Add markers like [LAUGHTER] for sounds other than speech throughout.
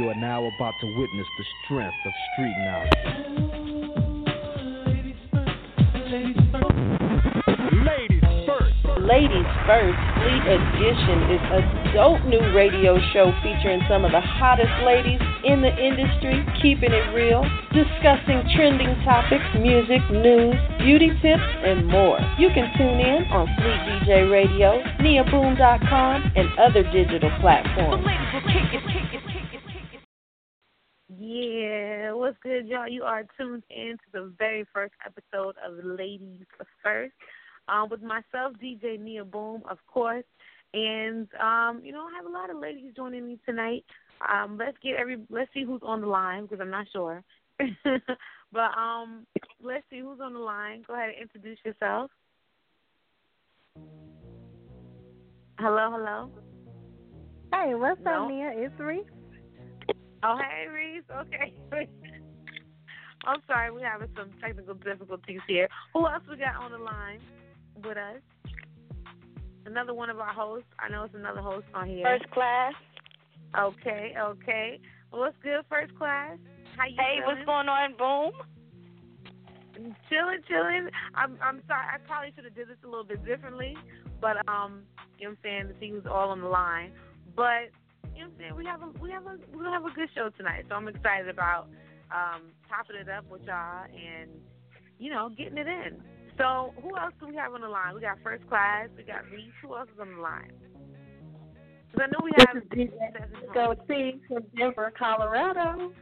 You are now about to witness the strength of street knowledge. Ladies First Ladies first. Fleet Edition is a dope new radio show featuring some of the hottest ladies in the industry, keeping it real, discussing trending topics, music, news, beauty tips, and more. You can tune in on Fleet DJ Radio, NiaBoom.com, and other digital platforms. Good, y'all? You are tuned in to the very first episode of Ladies First um, with myself, DJ Nia Boom, of course. And um, you know, I have a lot of ladies joining me tonight. Um, let's get every let's see who's on the line because I'm not sure. [LAUGHS] but um, let's see who's on the line. Go ahead and introduce yourself. Hello, hello. Hey, what's no. up, Nia? It's Reese. Oh, hey, Reese. Okay. [LAUGHS] I'm sorry, we're having some technical difficulties here. Who else we got on the line? with us. Another one of our hosts. I know it's another host on here. First class. Okay, okay. Well, what's good, first class? How you Hey, feeling? what's going on, Boom? Chilling, chilling. I'm I'm sorry. I probably should have did this a little bit differently, but um, you know what I'm saying The see who's all on the line. But you know what I'm saying we have a we have a we're gonna have a good show tonight, so I'm excited about um topping it up with y'all and you know getting it in. So who else do we have on the line? We got first class. We got Reese. Who else is on the line? Because I know we have DJ Go T from Denver, Colorado.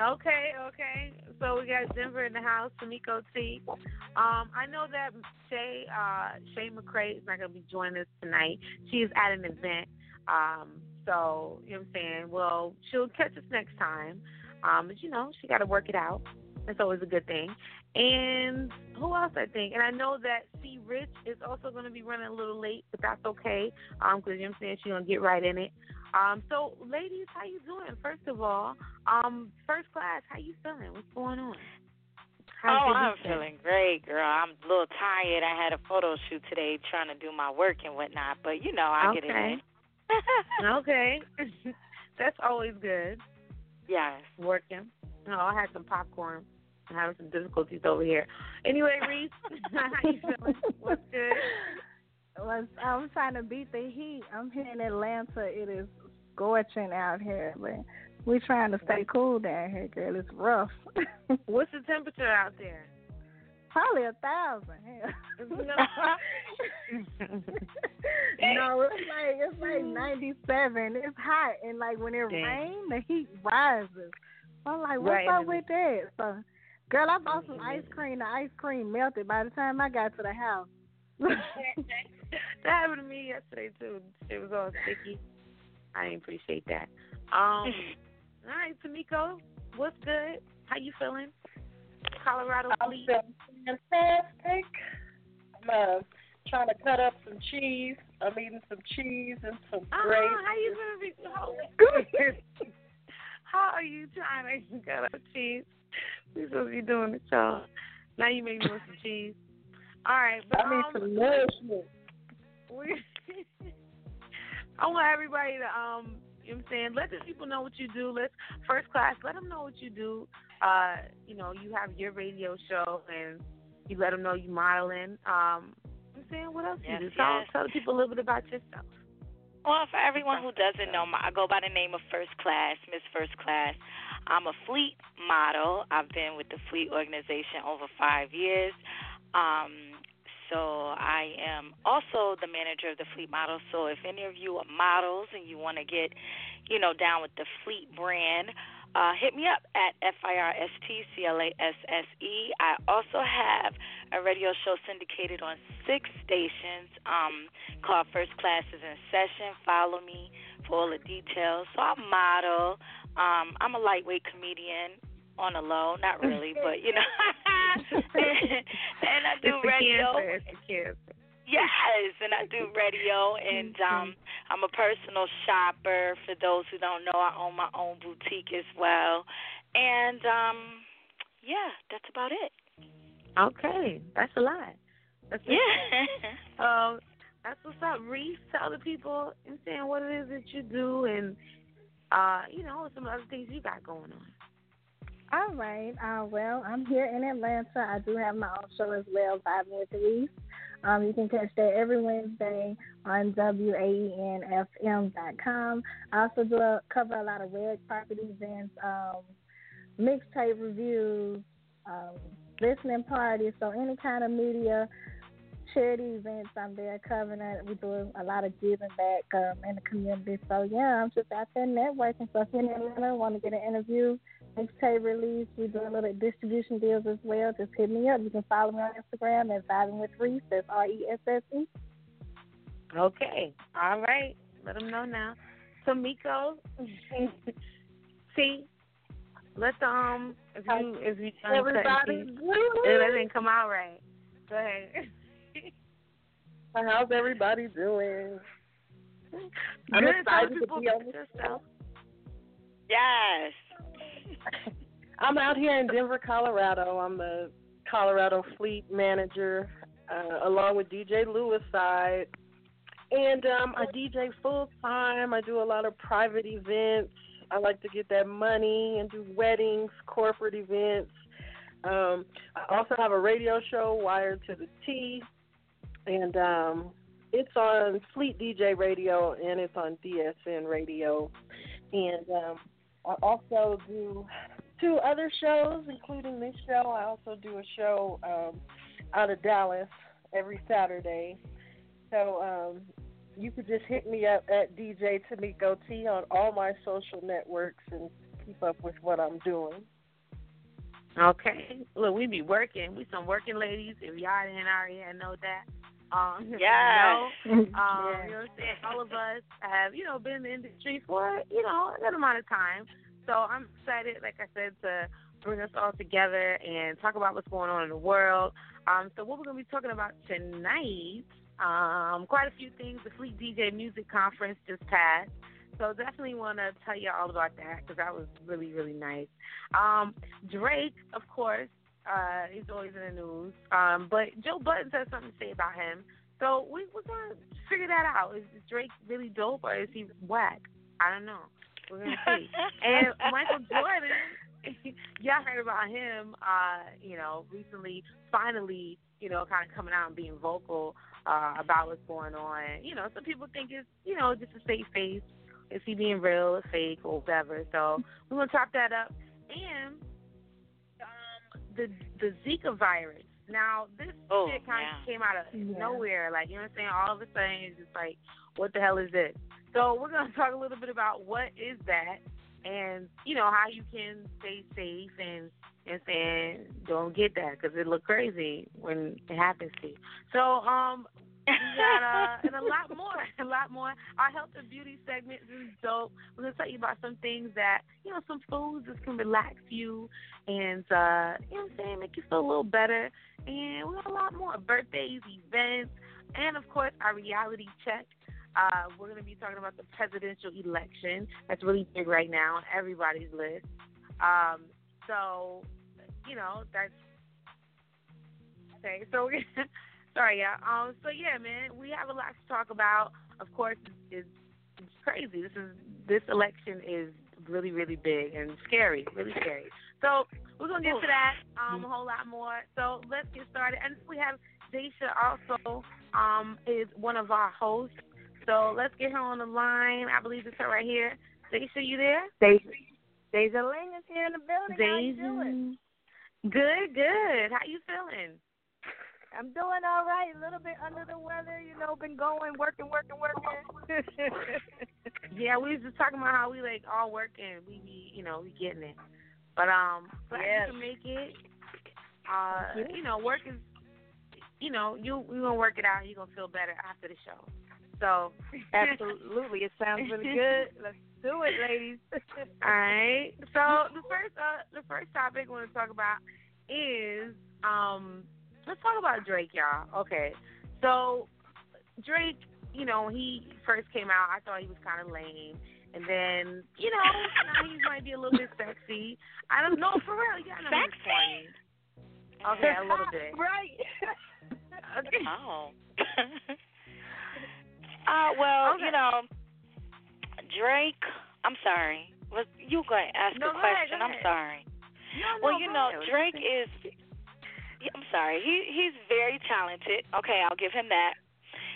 Okay, okay. So we got Denver in the house, Tamiko T. Um, I know that Shay uh, Shay McCray is not going to be joining us tonight. She is at an event. Um, so you know what I'm saying. Well, she'll catch us next time. Um, but you know, she got to work it out. That's always a good thing. And who else I think? And I know that C Rich is also going to be running a little late, but that's okay. Um, because you know I'm saying she's gonna get right in it. Um, so ladies, how you doing? First of all, um, first class, how you feeling? What's going on? How's oh, I'm feeling great, girl. I'm a little tired. I had a photo shoot today, trying to do my work and whatnot. But you know, I okay. get it in. okay, [LAUGHS] [LAUGHS] that's always good. Yes, working. No, I had some popcorn I'm having some difficulties over here. Anyway, Reese, [LAUGHS] how you feeling? What's good? Was I'm trying to beat the heat. I'm here in Atlanta. It is scorching out here, but we're trying to stay cool down here, girl. It's rough. [LAUGHS] What's the temperature out there? Probably a thousand. [LAUGHS] no, [LAUGHS] no, it's like it's like ninety seven. It's hot, and like when it rains, the heat rises. I'm like, what's right. up with that? So Girl, I bought some ice cream. The ice cream melted by the time I got to the house. [LAUGHS] that happened to me yesterday too. It was all sticky. I didn't appreciate that. Um, all right, Tamiko, what's good? How you feeling? Colorado I'm Fleet. Fantastic. I'm uh, trying to cut up some cheese. I'm eating some cheese and some uh-huh, grapes. How you gonna be? [LAUGHS] How are you trying to [LAUGHS] cut up cheese? We supposed to be doing the show. Now you make me want some cheese. All right, but I need um, some nourishment. [LAUGHS] I want everybody to um, you know what I'm saying, let the people know what you do. Let's first class, let them know what you do. Uh, you know, you have your radio show and you let them know you modeling. Um, I'm saying, what else yes, you do? Tell, yes. tell people a little bit about yourself. Well, for everyone who doesn't know, I go by the name of First Class, Miss First Class. I'm a fleet model. I've been with the fleet organization over five years. Um, so I am also the manager of the Fleet Model. So if any of you are models and you want to get, you know, down with the Fleet brand, uh, hit me up at F I R S T C L A S S E. I also have a radio show syndicated on six stations um, called First Classes in Session. Follow me for all the details. So I model. Um, I'm a lightweight comedian on a low, not [LAUGHS] really, but you know. [LAUGHS] and I do it's radio. It's the Yes, and I do radio, and um, I'm a personal shopper. For those who don't know, I own my own boutique as well, and um, yeah, that's about it. Okay, that's a lot. That's yeah. [LAUGHS] um, that's what's up, Reese. Tell the people, I'm saying what it is that you do, and uh, you know, some other things you got going on. All right. Uh, well, I'm here in Atlanta. I do have my own show as well, Five Minutes East. Um, you can catch that every Wednesday on WAENFM.com. I also do a, cover a lot of red carpet events, um, mixtape reviews, um, listening parties. So any kind of media charity events I'm there covering it. We do a lot of giving back um, in the community. So yeah, I'm just out there networking. So if you're in Atlanta, want to get an interview, mixtape release, we do a little distribution deals as well. Just hit me up. You can follow me on Instagram at Vibing with Reese. That's R E S S E. Okay. All right. Let them know now. So Miko, [LAUGHS] see, let the um if you if you done Everybody, it didn't come out right. Go ahead. [LAUGHS] How's everybody doing? I'm Good. Tell excited to people be on about yourself. Yes. [LAUGHS] I'm out here in Denver, Colorado. I'm the Colorado Fleet Manager, uh, along with DJ Lewis side. And um, I DJ full time. I do a lot of private events. I like to get that money and do weddings, corporate events. Um, I also have a radio show, Wired to the T, and um, it's on Fleet DJ Radio and it's on DSN Radio. And um, I also do two other shows, including this show. I also do a show um, out of Dallas every Saturday. So um, you could just hit me up at DJ Tamiko T on all my social networks and keep up with what I'm doing. Okay. Look, we be working. We some working ladies. If y'all didn't already know that. Um, [LAUGHS] Yes. You know, [LAUGHS] um, you know what I'm saying? All of us have, you know, been in the industry for, you know, a good amount of time. So I'm excited, like I said, to bring us all together and talk about what's going on in the world. Um, so what we're going to be talking about tonight, um, quite a few things. The Fleet DJ Music Conference just passed. So definitely want to tell you all about that because that was really, really nice. Um, Drake, of course, uh, he's always in the news. Um, but Joe Budden has something to say about him. So we, we're going to figure that out. Is Drake really dope or is he whack? I don't know. We're going to see. [LAUGHS] and Michael Jordan, [LAUGHS] y'all heard about him, uh, you know, recently, finally, you know, kind of coming out and being vocal uh, about what's going on. You know, some people think it's, you know, just a safe face. Is he being real or fake or whatever? So we're going to chop that up. And the the Zika virus. Now this Oh, shit kind yeah. of came out of Yeah. nowhere. Like you know what I'm saying? All of a sudden, it's just like, what the hell is this? So we're gonna [LAUGHS] talk a little bit about what is that, and you know how you can stay safe and and saying don't get that because it look crazy when it happens to you. So um. Got [LAUGHS] uh, and a lot more, a lot more. Our health and beauty segment is dope. We're gonna tell you about some things that you know, some foods that can relax you and uh, you know what I'm saying, make you feel a little better. And we got a lot more birthdays, events, and of course our reality check. Uh, we're gonna be talking about the presidential election. That's really big right now on everybody's list. Um, so, you know, that's okay. So [LAUGHS] sorry, yeah. Um, so yeah, man, we have a lot to talk about. Of course, it's, it's crazy. This is this election is really, really big and scary, really scary. So we're gonna get to that um, a whole lot more. So let's get started. And we have Deisha also um, is one of our hosts. So let's get her on the line. I believe it's her right here. Deisha, you there? Deja, Deja Ling is here in the building. How you doing? Good, good. How you feeling? I'm doing all right. A little bit under the weather, you know. Been going, working, working, working. [LAUGHS] Yeah, we was just talking about how we like all working. We be, you know, we getting it. But um, glad Yes. you can make it. Uh, you know, work is, you know, you you gonna work it out. You gonna feel better after the show. So [LAUGHS] Absolutely, it sounds really good. Let's do it, ladies. [LAUGHS] All right. So the first uh the first topic I want to talk about is um let's talk about Drake, y'all. Okay. So Drake, you know, he first came out, I thought he was kind of lame. And then, you know, now he might be a little bit sexy. I don't know, for real. Yeah, I know he's funny. Okay, a little bit. [LAUGHS] right. Okay. [LAUGHS] Oh. [LAUGHS] uh, well, Okay. you know, Drake I'm sorry. Was you going to ask no, a question? Ahead, go I'm ahead. sorry. No, no, well, you know, ahead. Drake is. I'm sorry. He he's very talented. Okay, I'll give him that.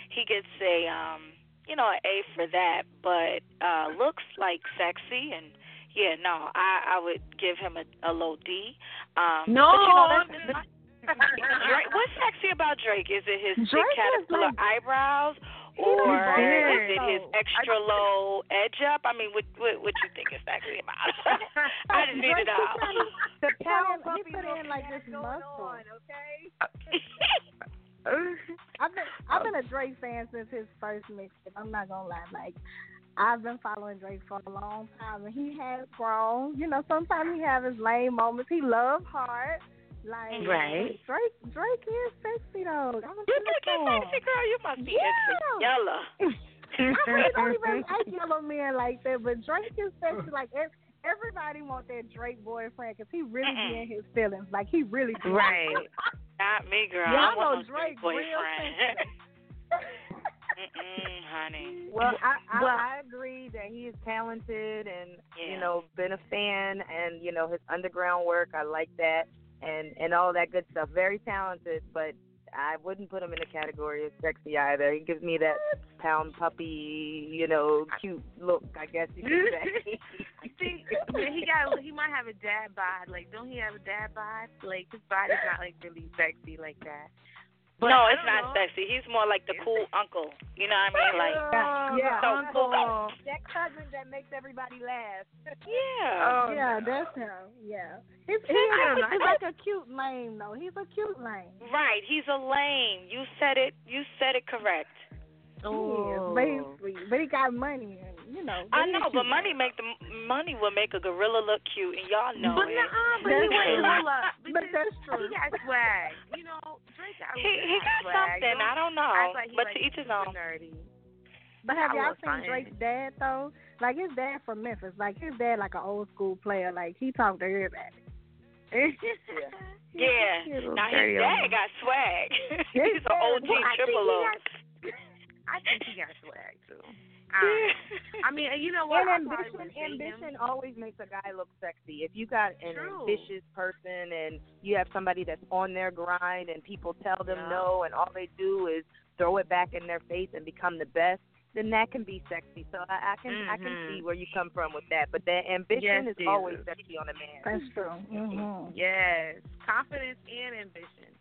He gets a um, you know, an A for that. But uh looks like sexy and yeah, no, I I would give him a, a low D. Um, No, but you know, that's, no. [LAUGHS] Drake, what's sexy about Drake? Is it his big Drake is caterpillar like- eyebrows, or is it his though. extra low edge up? I mean, what what, what you think is sexy about it? [LAUGHS] I just need it Drake, [LAUGHS] know. he kinda- The he power he put in like this muscle. on, okay? Uh, [LAUGHS] I've been I've been a oh. Drake fan since his first mixtape. I'm not gonna lie, like I've been following Drake for a long time, and he has grown. You know, sometimes he have his lame moments. He loves hard. Like Right. Drake, Drake is sexy though. I'm You think he's sexy, girl? You must be into Yeah. yellow. [LAUGHS] I really don't even like yellow men like that, but Drake is sexy. Like everybody want that Drake boyfriend because he really Mm-mm. be in his feelings. Like he really be. Right. [LAUGHS] Not me, girl. Yeah, I I want know no Drake Drake boyfriend. [LAUGHS] Mm-mm, honey. Well, I, I Well- I agree that he is talented and Yeah. you know been a fan and you know his underground work. I like that and and all that good stuff. Very talented, but I wouldn't put him in the category of sexy either. He gives me that pound puppy, you know, cute look. I guess you could say. [LAUGHS] See, he got he might have a dad bod. Like, don't he have a dad bod? Like, his body's not like really sexy like that. But no, it's don't know. sexy. He's more like the cool uncle. You know what I mean? Like, yeah, so uncle, cool. that cousin that makes everybody laugh. [LAUGHS] yeah. Oh, Yeah, no. that's him. Yeah, he's, he, I don't he's like a cute lame though. He's a cute lame. Right. He's a lame. You said it. You said it correct. Oh. He is, oh. but. But he got money, and you know. I know, but money make the money will make a gorilla look cute, and y'all know but it. nah, but he That's wait, true. up. But that's true. he got swag. You know, Drake got he he got swag. something. I don't know, act like but like to each his own. Nerdy. But have I y'all seen fine. Drake's dad though? Like his dad from Memphis. Like his dad, like an old school player. Like he talked to everybody. Yeah. [LAUGHS] Little Now his dad man. got swag. [LAUGHS] He's an Well, OG Well, I think triple he O. got- I think he got swag too. I. [LAUGHS] I mean, you know what? And I probably ambition, him. always makes a guy look sexy. If you got an True. ambitious person and you have somebody that's on their grind and people tell them Yeah. no and all they do is throw it back in their face and become the best, then that can be sexy. So I, I can I can see where you come from with that. But that ambition Yes, is always sexy on a man. That's true. hmm Yes, confidence and ambition.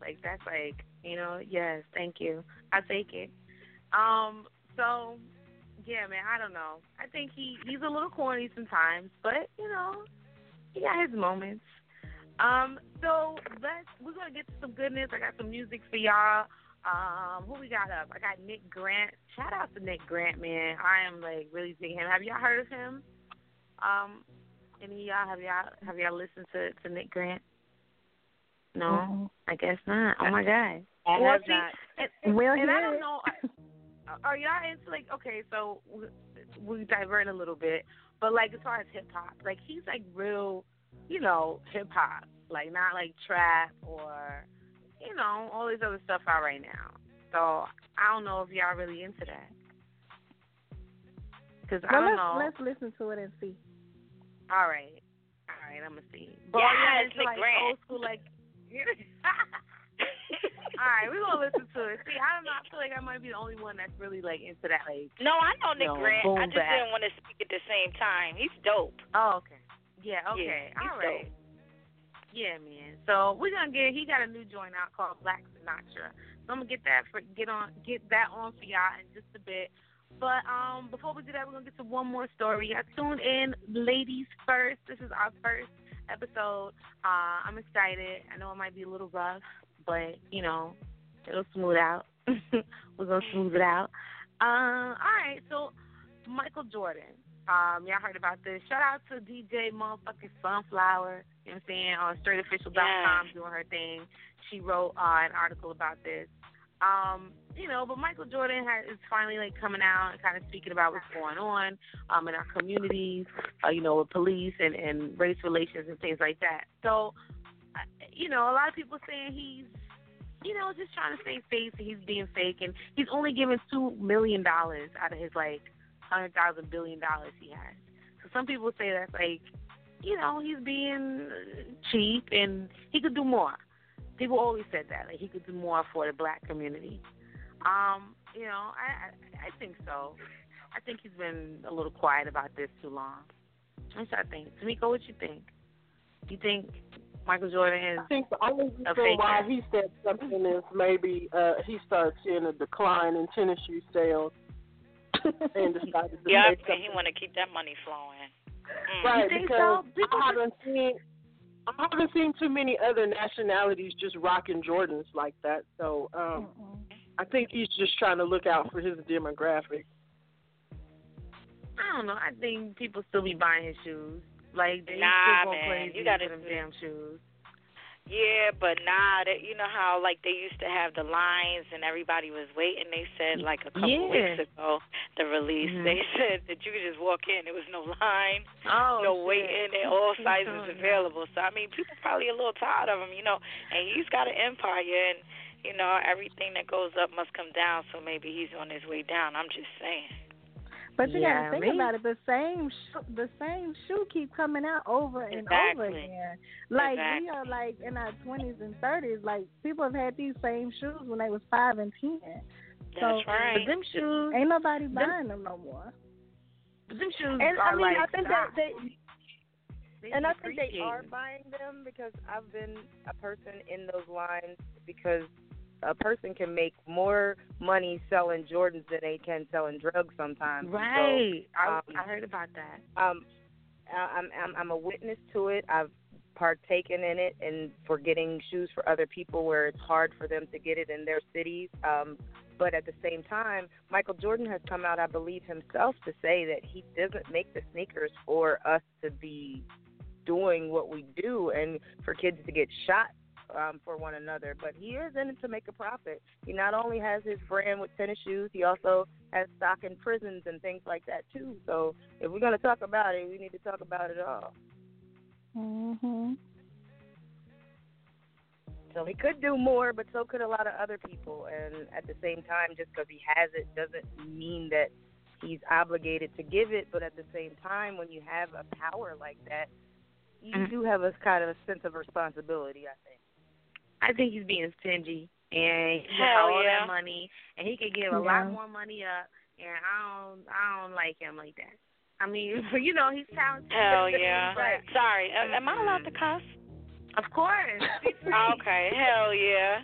Like that's like you know. Yes, thank you. I take it. Um. So, yeah, man. I don't know. I think he he's a little corny sometimes, but you know, he got his moments. Um. So let's we're gonna get to some goodness. I got some music for y'all. Um, who we got up? I got Nick Grant. Shout out to Nick Grant, man. I am like really digging him. Have y'all heard of him? Um, any of y'all have y'all have y'all listened to to Nick Grant? No, Mhm. I guess not. Oh my god. I Well, see. And, and, We'll and I don't know. Are y'all into like okay? So we, we divert a little bit, but like as far as hip hop, like he's like real, you know, hip hop, like not like trap or you know all this other stuff out right now. So I don't know if y'all really into that. Cause I Well, don't let's know. let's listen to it and see. All right, all right, I'm gonna see. But Yes, are y'all like Grant. old school like. [LAUGHS] All right, we're gonna listen to it. See, I don't know. I feel like I might be the only one that's really like into that. Like, no, I know Nick No, Grant. I just bap. didn't want to speak at the same time. He's dope. oh, okay, yeah, okay, Yeah, all right, yeah, man. So we're gonna get. He got a new joint out called Black Sinatra. So I'm gonna get that for get on get that on for y'all in just a bit. But um, before we do that, we're gonna get to one more story. I tuned in, ladies first. This is our first episode. Uh, I'm excited. I know it might be a little rough, but you know, it'll smooth out. [LAUGHS] we're gonna smooth it out. Uh, all right, so Michael Jordan. Um, y'all heard about this. Shout out to DJ motherfucking Sunflower, you know what I'm saying, on straightofficial.com Yes. doing her thing. She wrote uh, an article about this. Um, you know, but Michael Jordan has, is finally like coming out and kind of speaking about what's going on um, in our communities, uh, you know, with police and, and race relations and things like that. So, you know, a lot of people saying he's, you know, just trying to save face and he's being fake and he's only given two million dollars out of his like hundred thousand billion dollars he has. So some people say that's like, you know, he's being cheap and he could do more. People always said that like he could do more for the black community. Um, you know, I I, I think so. I think he's been a little quiet about this too long. That's what I think. Tamika, what you think? You think Michael Jordan is? I think the only reason why faker? he said something is maybe uh, he started seeing a decline in tennis shoe sales [LAUGHS] and decided to Yeah, make he something. want to keep that money flowing. Mm. Right, because so? People I haven't seen I haven't seen too many other nationalities just rocking Jordans like that. So um Mm-mm. I think he's just trying to look out for his demographic. I don't know. I think people still be buying his shoes. Like they Nah, still go man. crazy You gotta for them damn shoes. Yeah, but nah, that you know how like they used to have the lines and everybody was waiting. They said like a couple Yeah. weeks ago, the release. Mhm. They [LAUGHS] said that you could just walk in. There was no line, Oh, no shit. waiting, and all sizes available. So I mean, people probably a little tired of him, you know. And he's got an empire, and you know everything that goes up must come down. So maybe he's on his way down. I'm just saying. But you Yeah, gotta think me- about it. The same sh- the same shoe keep coming out over and over again. Like Exactly. we are like in our twenties and thirties. Like people have had these same shoes when they was five and ten. That's So, right. But them shoes, Ain't nobody buying them no more. but them shoes And are I mean, like I think that they They and I think they are buying them because I've been a person in those lines because a person can make more money selling Jordans than they can selling drugs sometimes. Right. I, um, I heard about that. um, I- I'm, I'm I'm a witness to it. I've partaken in it and for getting shoes for other people where it's hard for them to get it in their cities. Um, but at the same time, Michael Jordan has come out, I believe himself, to say that he doesn't make the sneakers for us to be doing what we do and for kids to get shot um, for one another. But he is in it to make a profit. He not only has his brand with tennis shoes, he also has stock in prisons and things like that too. So if we're gonna talk about it, we need to talk about it all. Mhm. So he could do more, but so could a lot of other people. And at the same time, just because he has it doesn't mean that he's obligated to give it. But at the same time, when you have a power like that, you Mhm. do have a kind of a sense of responsibility. I think. I think he's being stingy, and he got all yeah. that money, and he could give a Yeah. lot more money up. And I don't, I don't like him like that. I mean, [LAUGHS] you know, he's talented. Hell [LAUGHS] yeah. But, Sorry, a- am I allowed to cuss? of course. [LAUGHS] Okay, hell yeah.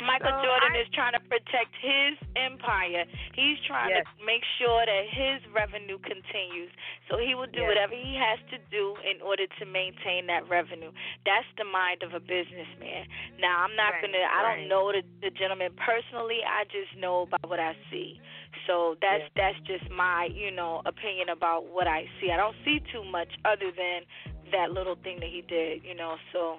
Michael So Jordan I- is trying to protect his empire. He's trying Yes. to make sure that his revenue continues. So he will do Yes. whatever he has to do in order to maintain that revenue. That's the mind of a businessman. Now, I'm not Right, going to, I right. don't know the, the gentleman personally. I just know by what I see. So that's that's just my, you know, opinion about what I see. I don't see too much other than that little thing that he did, you know. So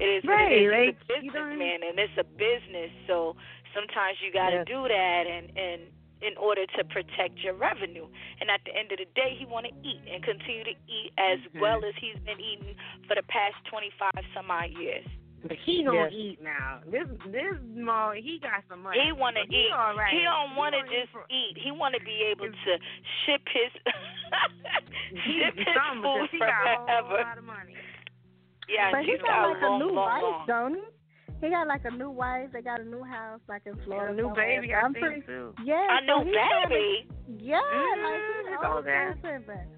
it is what Right, it is. like, He's you a don't- businessman, and it's a business. So sometimes you got to Yes. do that, and and in order to protect your revenue. And at the end of the day, he want to eat and continue to eat as Mhm. well as he's been eating for the past 25 some odd years. But he gonna Yes. eat now. This this mo he got some money. He want to So he eat. All right. He don't want to gonna eat just for- eat. He want to be able to ship his [LAUGHS] He ship his something food because he Yeah, But he got like a long, a new long, wife, long. don't he? He got like a new wife. They got a new house, like in Florida. a new baby, So I I'm think pretty. too. Yeah, A so new he trying to- baby. Yeah, Mhm, like he's it's all that. pimping.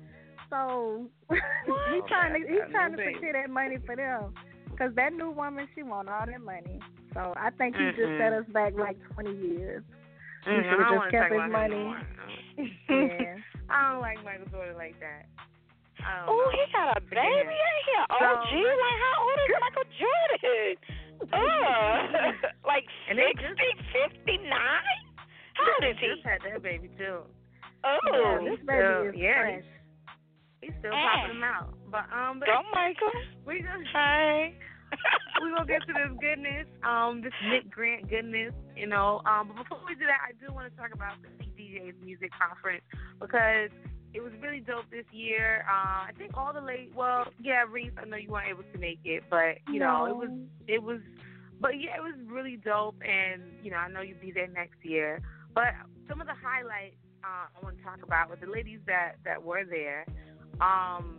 So he's trying to he's trying to secure that money for them, cause that new woman she want all that money. So I think he just Mm-mm. set us back like twenty years. He Mm, I should've just kept his money. no. Yeah. [LAUGHS] [LAUGHS] I don't like Michael Jordan like that. I don't Oh, know. he got a baby him. in here. So, OG, like how old is Michael Jordan? [LAUGHS] Uh, [LAUGHS] like And they 60, just- 59? How old is he? Just had that baby too. Oh, Yeah, this baby so, is yeah, fresh. He's still popping them out. But um, but go Michael. we gonna [LAUGHS] Hi. we gonna get to this goodness, um, this Nick Grant goodness, you know. Um, but before we do that, I do want to talk about the CDJ's music conference because it was really dope this year. Uh, I think all the late, well, yeah, Reese, I know you weren't able to make it, but you know, it was it was, but yeah, it was really dope, and you know, I know you'll be there next year. But some of the highlights uh, I want to talk about with the ladies that that were there. Um,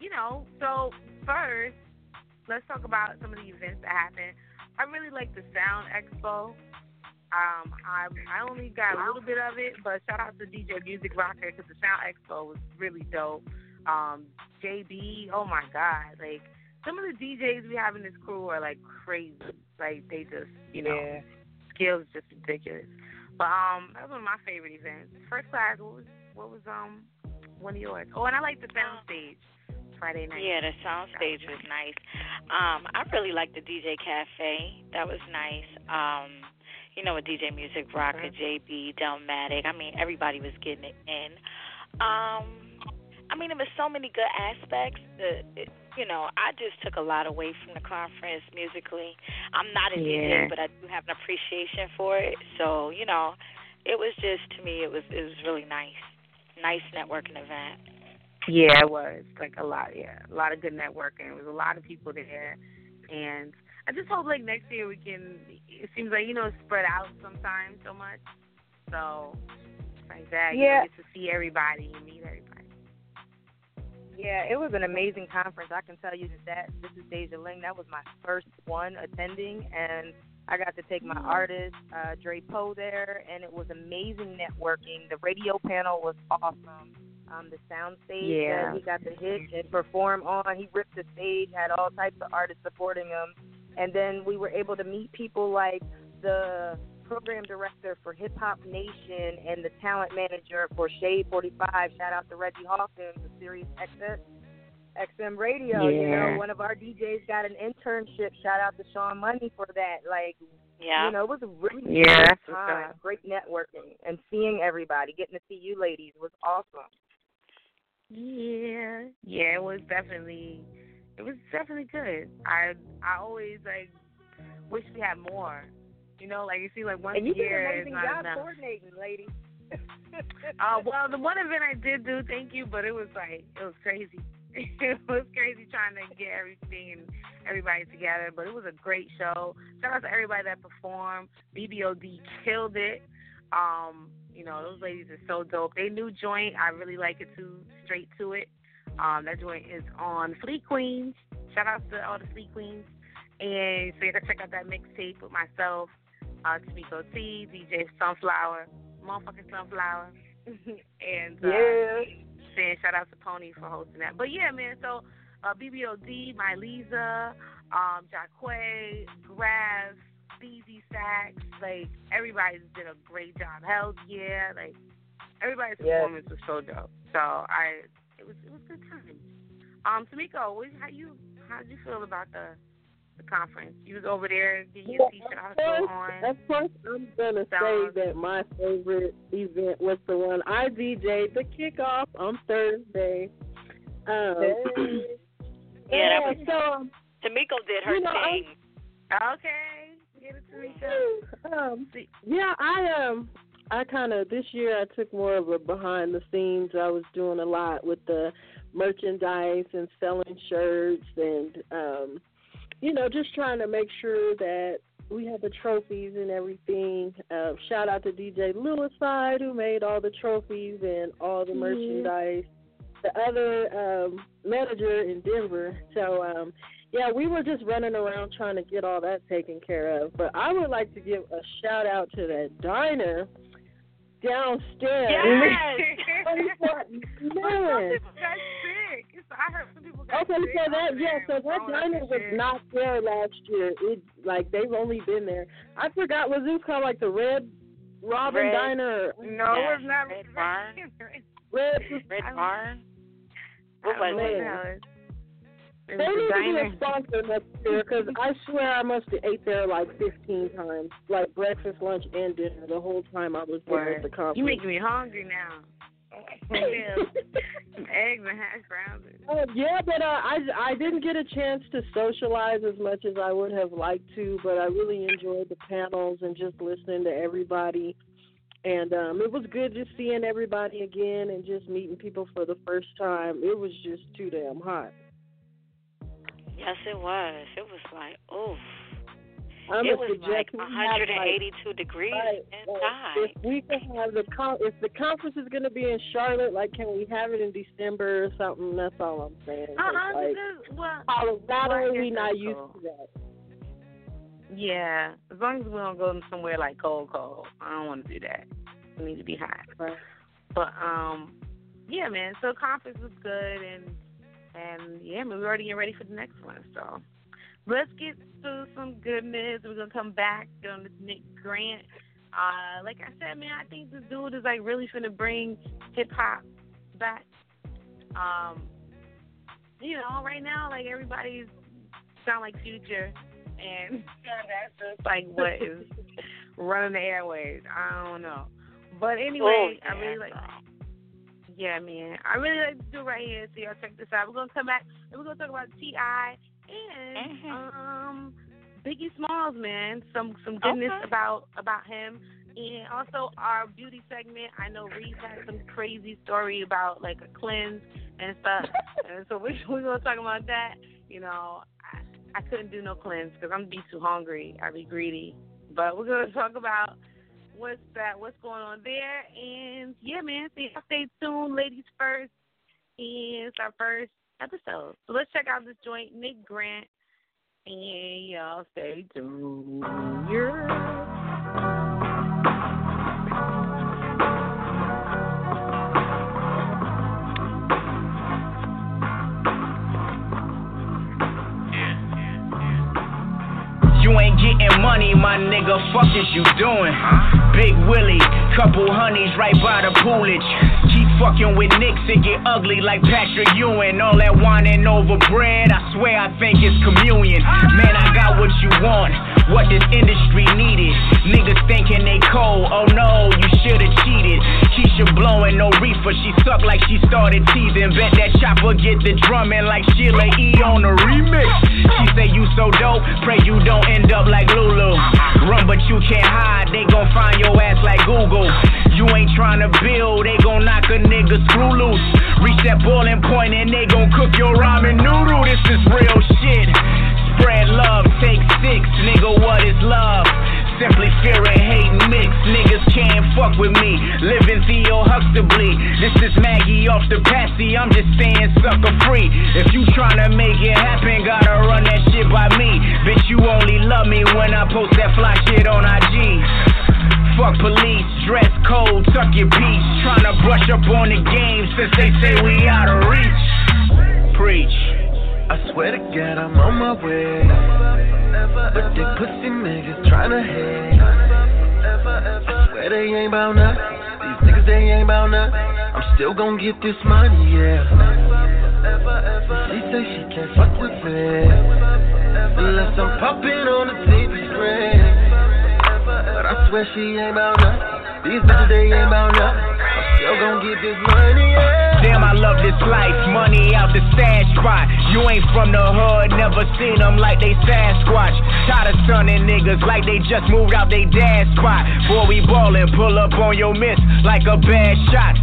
you know, so first, let's talk about some of the events that happened. I really like the Sound Expo. Um, I I only got a little bit of it, but shout out to DJ Music Rocker because the Sound Expo was really dope. Um, JB, oh my God, like some of the DJs we have in this crew are like crazy. Like they just, you know, Yeah. skills just ridiculous. But um, that was one of my favorite events. First class, what was what was um one of yours? Oh, and I like the sound stage Friday night. Yeah, the sound stage was nice. Um, I really liked the DJ Cafe. That was nice. Um, you know, with DJ Music Rocker, JB, Delmatic. I mean, everybody was getting it in. Um, I mean, there was so many good aspects. That, it, you know, I just took a lot away from the conference musically. I'm not a Yeah. DJ, but I do have an appreciation for it. So, you know, it was just to me, it was it was really nice, nice networking event. Yeah, it was like a lot. Yeah, a lot of good networking. There was a lot of people there, and I just hope like next year we can. It seems like you know it's spread out sometimes so much, so like that. You Yeah. know, get to see everybody and meet everybody. Yeah, it was an amazing conference. I can tell you that, that this is Deja Ling. That was my first one attending, and I got to take my artist, uh, Dre Poe, there, and it was amazing networking. The radio panel was awesome. Um, the sound stage Yeah. that he got to hit and perform on, he ripped the stage, had all types of artists supporting him, and then we were able to meet people like the program director for Hip Hop Nation and the talent manager for Shade 45. Shout out to Reggie Hawkins, the Sirius XM, XM Radio. You know, one of our DJs got an internship. Shout out to Sean Money for that. Like, Yeah. you know, it was a really Yeah, great that's time. Great networking and seeing everybody, getting to see you ladies was awesome. Yeah, yeah, it was definitely, it was definitely good. I I always like wish we had more. You know, like you see, like once And you a year is not job enough. coordinating, lady. [LAUGHS] Uh, well, the one event I did do, thank you, but it was like it was crazy. [LAUGHS] it was crazy trying to get everything and everybody together, but it was a great show. Shout out to everybody that performed. BBOD killed it. Um, you know, those ladies are so dope. They new joint, I really like it too. Straight to it. Um, that joint is on Fleet Queens. Shout out to all the Fleet Queens. And so you can check out that mixtape with myself, uh, Tamiko T, DJ Sunflower, motherfucking Sunflower. [LAUGHS] and uh, yeah. saying shout out to Pony for hosting that. But yeah, man, so uh, BBOD, My Lisa, um, Jacquay, Grav, Beezy Sacks, like everybody did a great job. Hell yeah, like everybody's Yes. performance was so dope. So I, it was it was good times. Um, Tamiko, what, how you how did you feel about the the conference? You was over there getting your t-shirt hustle on. Of course, I'm gonna say that my favorite event was the one I DJ'd the kickoff on Thursday. Um, Yeah, that was so um, Tamiko did her You know, I- thing. Okay, get it, Tamiko. [LAUGHS] um, yeah, I um, I kind of this year I took more of a behind the scenes. I was doing a lot with the merchandise and selling shirts and um, you know, just trying to make sure that we have the trophies and everything. Um, shout out to DJ Lewis Side who made all the trophies and all the merchandise. The other um, manager in Denver. So um, yeah, we were just running around trying to get all that taken care of. But I would like to give a shout out to that diner downstairs. Yes. [LAUGHS] [LAUGHS] Some Man. people got I heard some people got Okay, sick. so that yeah, so that diner was shit. not there last year. It like they've only been there. I forgot was this called like the Red Robin Red- Diner? No, Yeah, it's not. Red Barn. [LAUGHS] Red. Red I- Barn. What was it? They need the to be a sponsor next year because I swear I must have ate there like 15 times, like breakfast, lunch, and dinner the whole time I was there at the conference. You making me hungry now. [LAUGHS] Eggs and hash browns. Uh, yeah, but uh, I I didn't get a chance to socialize as much as I would have liked to, but I really enjoyed the panels and just listening to everybody. And um, it was good just seeing everybody again and just meeting people for the first time. It was just too damn hot. Yes, it was. It was like, oh. I'm it was like 182 like, degrees right, inside. Like, if we can have the con- if the conference is going to be in Charlotte, like, can we have it in December or something? That's all I'm saying. Uh-uh, like, because, well, Colorado, well, we not cool. used to that. Yeah, as long as we don't go somewhere like cold, cold. I don't want to do that. We need to be hot. Right. But um, yeah, man. So conference was good, and and yeah, we're already getting ready for the next one. So let's get to some goodness. We're gonna come back on this Nick Grant. Uh, like I said, man, I think this dude is like really finna bring hip hop back. Um, you know, right now, like everybody's sound like Future, and that's [LAUGHS] just like what is [LAUGHS] running the airways. I don't know, but anyway, oh, I really like. Yeah, man. I really like to do right here. So y'all check this out. We're gonna come back and we're gonna talk about T.I. and Mhm. um Biggie Smalls, man. Some some goodness Okay. about about him. And also our beauty segment. I know Reese had some crazy story about like a cleanse and stuff. [LAUGHS] and so we [LAUGHS] we're gonna talk about that. You know, I, I couldn't do no cleanse because I'm be too hungry. I'd be greedy. But we're gonna talk about what's that what's going on there. And yeah man so stay tuned ladies first. Is our first episode. So let's check out this joint nick grant. And y'all stay tuned. Yeah. Getting money, my nigga. Fuck is you doing? Big Willie, couple honeys right by the poolage. Keep fucking with Nicks, it get ugly like Patrick Ewing. All that whining over bread, I swear I think it's communion. Man, I got what you want, what this industry needed. Niggas thinking they cold, oh no, you should've cheated. Keisha blowing no reefer, she suck like she started teasing. Bet that chopper get the drumming like Sheila E on the remix. She say you so dope, pray you don't end up like Lulu. Run but you can't hide, they gon' find your ass like Google. You ain't tryna build, they gon' knock a nigga screw loose. Reach that boiling point and they gon' cook your ramen noodle. This is real shit. Love, take six, nigga, what is love? Simply fear and hate mix. Niggas can't fuck with me. Living Theo Huxtably. This is Maggie off the passy. I'm just saying sucker free. If you tryna make it happen, gotta run that shit by me. Bitch, you only love me when I post that fly shit on IG. Fuck police, dress code, tuck your peace. Tryna brush up on the game since they say we out of reach. Preach. I swear to God, I'm on my way. But they pussy niggas tryna hate. I swear they ain't bout nothing. These niggas, they ain't bout nothing. I'm still gon' get this money, yeah. She say she can't fuck with me. Unless I'm popping on the TV screen. But I swear she ain't bout nothing. These bitches, they ain't bout nothing. I'm still gon' get this money, yeah. Damn, I love this life. Money out the stash spot. You ain't from the hood, never seen them like they Sasquatch. Tired of stunning niggas like they just moved out they dad's spot. Boy, we ballin', pull up on your miss like a bad shot.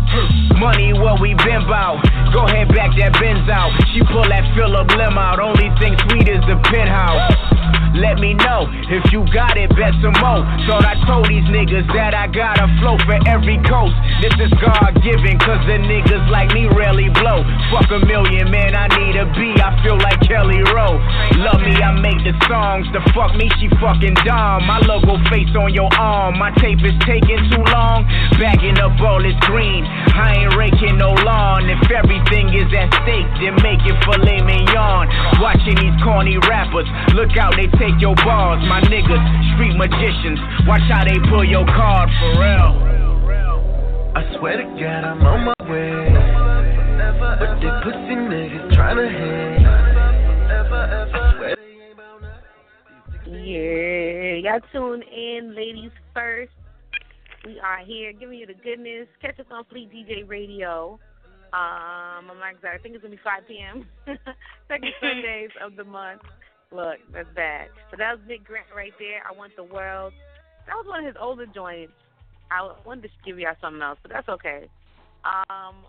Money, what we been bout. Go ahead, back that Benz out. She pull that Phillip Lim out. Only thing sweet is the penthouse. Let me know if you got it, bet some more. Thought I told these niggas that I got a flow for every coast. This is God given, cause the niggas like me rarely blow. Fuck a million, man, I need a B. I feel like Kelly Rowe. Love me, I make the songs. The fuck me, she fucking dumb. My logo face on your arm. My tape is taking too long. Bagging up all this green. I ain't raking no lawn. If everything is at stake, then make it filet mignon. Watching these corny rappers. Look out, they take your balls. My niggas, street magicians. Watch how they pull your card for real. I swear to God, I'm on my way. But they pussy niggas tryna hate. I swear they ain't bout nothing. Yeah, y'all tune in, ladies first. We are here giving you the goodness. Catch us on Fleet DJ Radio. Um, I'm not exact. I think it's gonna be 5 p.m. [LAUGHS] Second [LAUGHS] Sundays of the month. Look, that's bad. But that was Nick Grant right there. I want the world. That was one of his older joints. I wanted to give y'all something else, but that's okay. Um,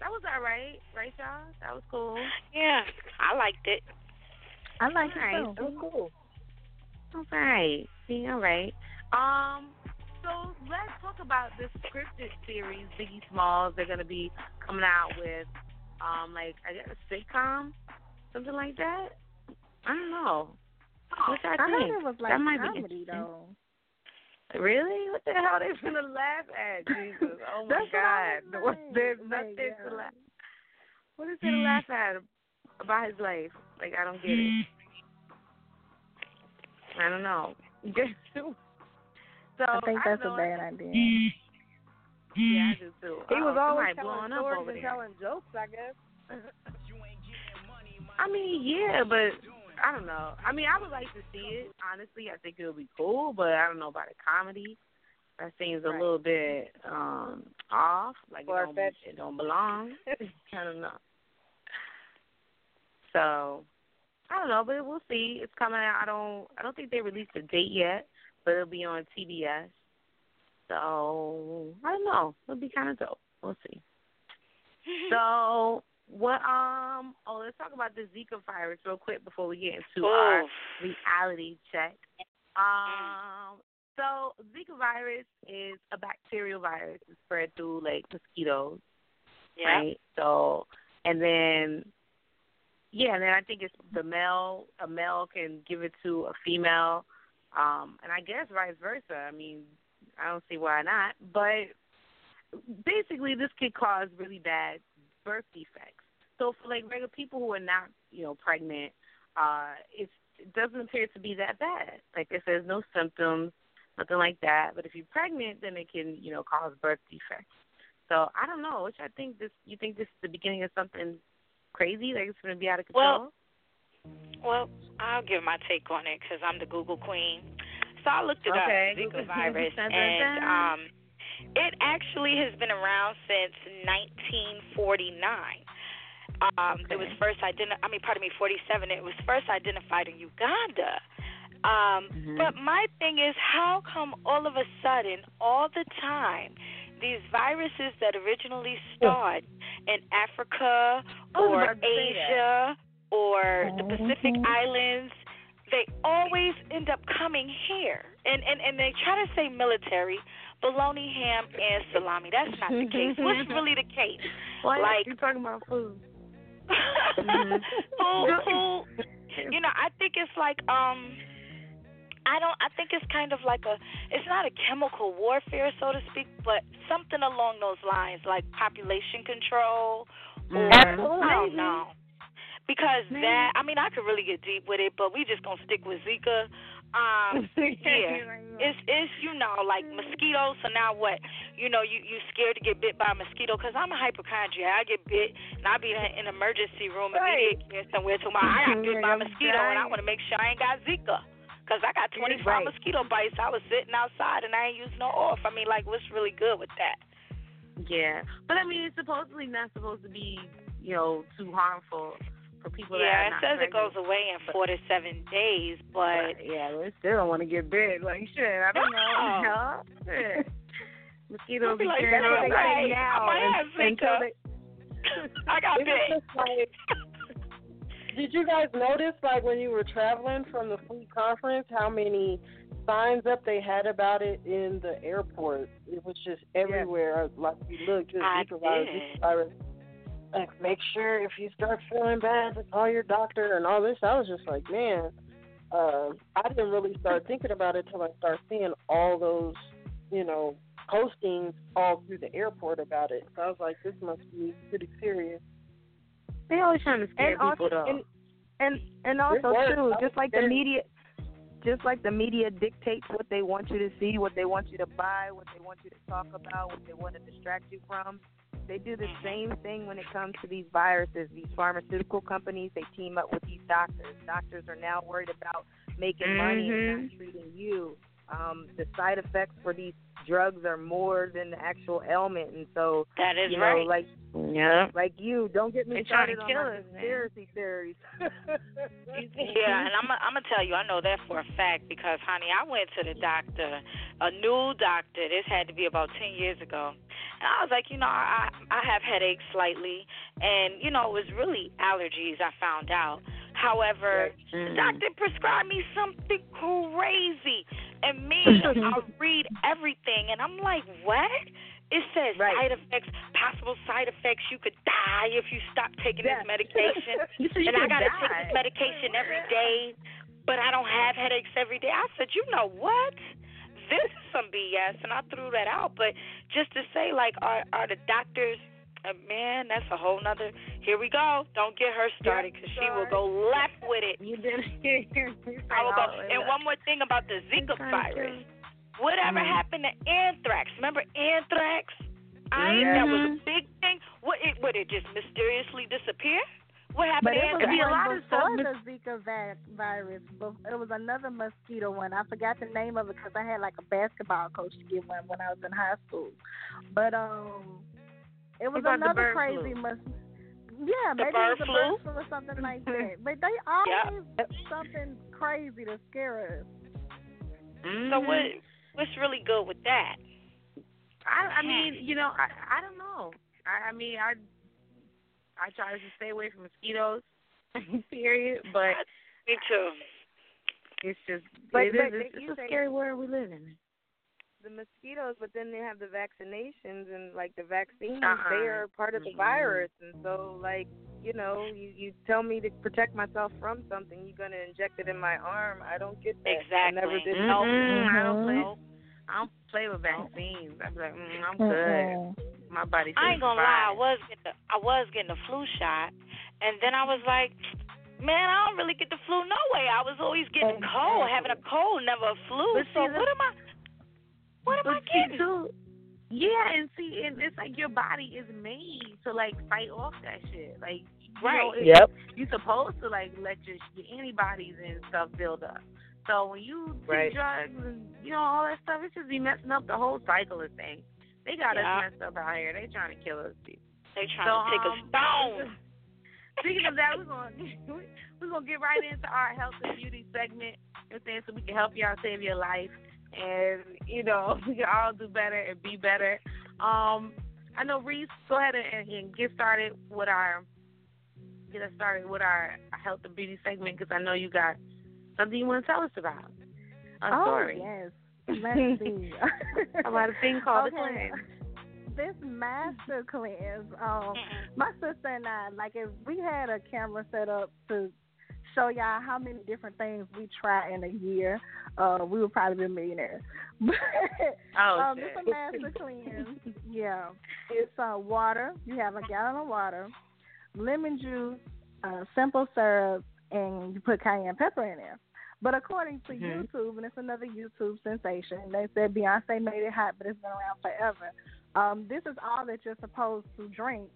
that was all right, right, y'all? That was cool. Yeah, I liked it. I like Nice. it too. Oh, cool. Okay. See, all right. Um, so let's talk about this scripted series, Biggie Smalls. They're gonna be coming out with, um, like I guess a sitcom, something like that. I don't know. What I, I think? heard it was like that might be comedy interesting. though. Really? What the hell they gonna laugh at? Jesus! Oh my That's what I God! What- There's saying. nothing Like, to laugh. What is there to laugh at [CLEARS THROAT] about his life? Like I don't get it. I don't know. [LAUGHS] so I think that's don't a bad idea. Yeah, I do too. He was Oh, always somebody blowing telling up stories over and there. telling jokes, I guess. [LAUGHS] I mean, yeah, but I don't know. I mean, I would like to see it. Honestly, I think it would be cool, but I don't know about a comedy. That seems a Right. little bit um off. Like it don't, it don't belong. [LAUGHS] [LAUGHS] I don't know. So I don't know, but we'll see. It's coming out. I don't. I don't think they released a date yet, but it'll be on TBS. So I don't know. It'll be kind of dope. We'll see. [LAUGHS] So what? Um. Oh, let's talk about the Zika virus real quick before we get into our reality check. Um. So Zika virus is a bacterial virus. It's spread through like mosquitoes, Yeah. right? So, and then, yeah, and then I think it's the male. A male can give it to a female, um, and I guess vice versa. I mean, I don't see why not. But basically, this could cause really bad birth defects. So for like regular people who are not, you know, pregnant, uh, it's, it doesn't appear to be that bad. Like it says, no symptoms, nothing like that. But if you're pregnant, then it can, you know, cause birth defects. So I don't know. Which I think this. You think this is the beginning of something crazy? Like it's going to be out of control? Well, Well, I'll give my take on it because I'm the Google queen. So I looked it Okay, up, Zika virus, and um, it actually has been around since 1949. Um, It was first identi- I mean, pardon me, 47. It was first identified in Uganda. Um, Mhm. But my thing is, how come all of a sudden, all the time, these viruses that originally start in Africa or about to say that. Asia or the Pacific Mhm. Islands, they always end up coming here. And, and, and they try to say military, bologna, ham, and salami. That's not the case. What's [LAUGHS] really the case? What? Like- you talking about food? [LAUGHS] food, mm-hmm. food. You know, I think it's like um I don't I think it's kind of like a it's not a chemical warfare so to speak, but something along those lines like population control or mm-hmm. I don't know. Because Maybe. that I mean I could really get deep with it, but we just gonna stick with Zika. Um [LAUGHS] yeah. It's it's you know like mosquitoes. So now what? You know you you scared to get bit by a mosquito because I'm a hypochondriac. I get bit and I be in an emergency room Right. immediate care somewhere to my I got bit by a mosquito and I want to make sure I ain't got Zika. Cause I got 25 Right. mosquito bites. I was sitting outside and I ain't using no off. I mean, like, what's really good with that? Yeah, but I mean, it's supposedly not supposed to be, you know, too harmful for people that yeah, are it not says it pregnant. goes away in four to seven days, but But yeah, we still don't want to get bit. Like shit, I don't know. No. [LAUGHS] Mosquitoes I'll be be like, carrying that's on right. right now I might have un- until they. [LAUGHS] I got [LAUGHS] bit. just like, did you guys notice, like, when you were traveling from the food conference, how many signs up they had about it in the airport? It was just everywhere. Like, you look, just I Zika virus, did. Virus. Like, make sure if you start feeling bad, to call your doctor and all this. I was just like, man, uh, I didn't really start thinking about it till I started seeing all those, you know, postings all through the airport about it. So I was like, this must be pretty serious. They always trying to scare and people also, though. and and and also too, just like the media, just like the media dictates what they want you to see, what they want you to buy, what they want you to talk about, what they want to distract you from. They do the mm-hmm. same thing when it comes to these viruses. These pharmaceutical companies, they team up with these doctors. Doctors are now worried about making money and not mm-hmm. treating you. Um, the side effects for these drugs are more than the actual ailment, and so That is you know, right. like yeah. like you, don't get me They trying started to on kill my us, man. conspiracy theories. [LAUGHS] Yeah, and I'm I'm gonna tell you, I know that for a fact because, honey, I went to the doctor, a new doctor. This had to be about ten years ago, and I was like, you know, I I have headaches slightly, and you know, it was really allergies. I found out. However, Mm. the doctor prescribed me something crazy, and me, [LAUGHS] I read everything, and I'm like, what? It says Right. side effects, possible side effects. You could die if you stop taking Yeah. this medication, [LAUGHS] and I gotta take this medication every day, but I don't have headaches every day. I said, you know what? This is some BS, and I threw that out. But just to say, like, are are the doctors? Uh, man, that's a whole nother. Here we go. Don't get her started because she will go left with it. [LAUGHS] You did I will go. And one more thing about the Zika virus. Whatever Mhm. happened to anthrax? Remember anthrax? I ain't that was a Mhm. big thing. What it would it just mysteriously disappear? What happened But to it was It'd be a lot one of stuff before the Zika va- virus. But it was another mosquito one. I forgot the name of it because I had like a basketball coach to get one when I was in high school. But um, it was about another crazy flu? mos. Yeah, The maybe bird it was a flu? bird flu or something like [LAUGHS] that. But they always something crazy to scare us. So mm-hmm. what? What's really good with that? I, I mean, you know, I, I don't know. I, I mean, I, I try to stay away from mosquitoes. [LAUGHS] period. But Me too. it's just, But- it but is, it's, it's a say- scary world we live in. The mosquitoes, but then they have the vaccinations and like the vaccines. Uh-uh. They are part of the Mm-mm. virus, and so like you know, you you tell me to protect myself from something, you're gonna inject it in my arm. I don't get that. I never Exactly. did. Mm-mm, Nope. I don't play. Nope. I don't play with vaccines. I'm like, mm, I'm good. Mhm. My body. I ain't gonna lie, I was getting the, I was getting the flu shot, and then I was like, man, I don't really get the flu no way. I was always getting cold, having a cold, never a flu. But so what am I? What am I But see, getting? too, yeah, and see, and it's like your body is made to like fight off that shit. Like, you know, Right. Yep. You're supposed to like let your, your antibodies and stuff build up. So when you take Right. drugs and you know all that stuff, it's just be messing up the whole cycle of things. They got Yeah. us messed up out here. They trying to kill us. Dude. They trying So, to take um, a [LAUGHS] stone. Speaking of that, we're gonna [LAUGHS] we're gonna get right into our health and beauty segment. You know what I'm saying so we can help y'all save your life, and you know [LAUGHS] we can all do better and be better. Um, I know Reese, go ahead and, and get started with our get us started with our health and beauty segment because I know you got something you want to tell us about. A oh story yes. Let's see. [LAUGHS] about a thing called the cleanse. This master cleanse, um, my sister and I, like if we had a camera set up to show y'all how many different things we try in a year, uh, we would probably be millionaires. [LAUGHS] But Oh um, shit. it's a master cleanse. Yeah, it's uh, water. You have a gallon of water, lemon juice, uh, simple syrup, and you put cayenne pepper in there. But according to Mhm. YouTube, and it's another YouTube sensation, they said Beyonce made it hot, but it's been around forever. Um, this is all that you're supposed to drink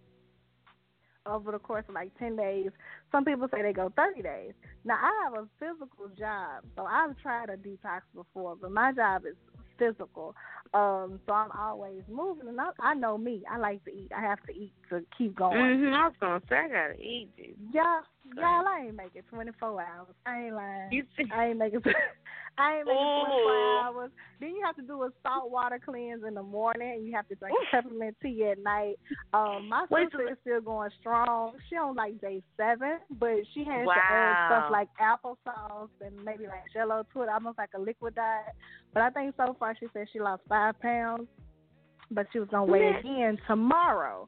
over the course of like 10 days. Some people say they go 30 days. Now, I have a physical job, so I've tried a detox before, but my job is physical. Um, so I'm always moving, and I, I know me. I like to eat. I have to eat to keep going. hmm I was gonna say I gotta eat, dude. Y'all, y'all, I ain't make it 24 hours. I ain't lying. You see, I ain't making. [LAUGHS] I ain't making Ooh. 24 hours. Then you have to do a salt water cleanse in the morning, and you have to drink peppermint tea at night. Um, my Wait, sister so- is still going strong. She on like day seven, but she has to Wow. add stuff like applesauce and maybe like Jello to it, almost like a liquid diet. But I think so far she said she lost five pounds, but she was gonna weigh again tomorrow.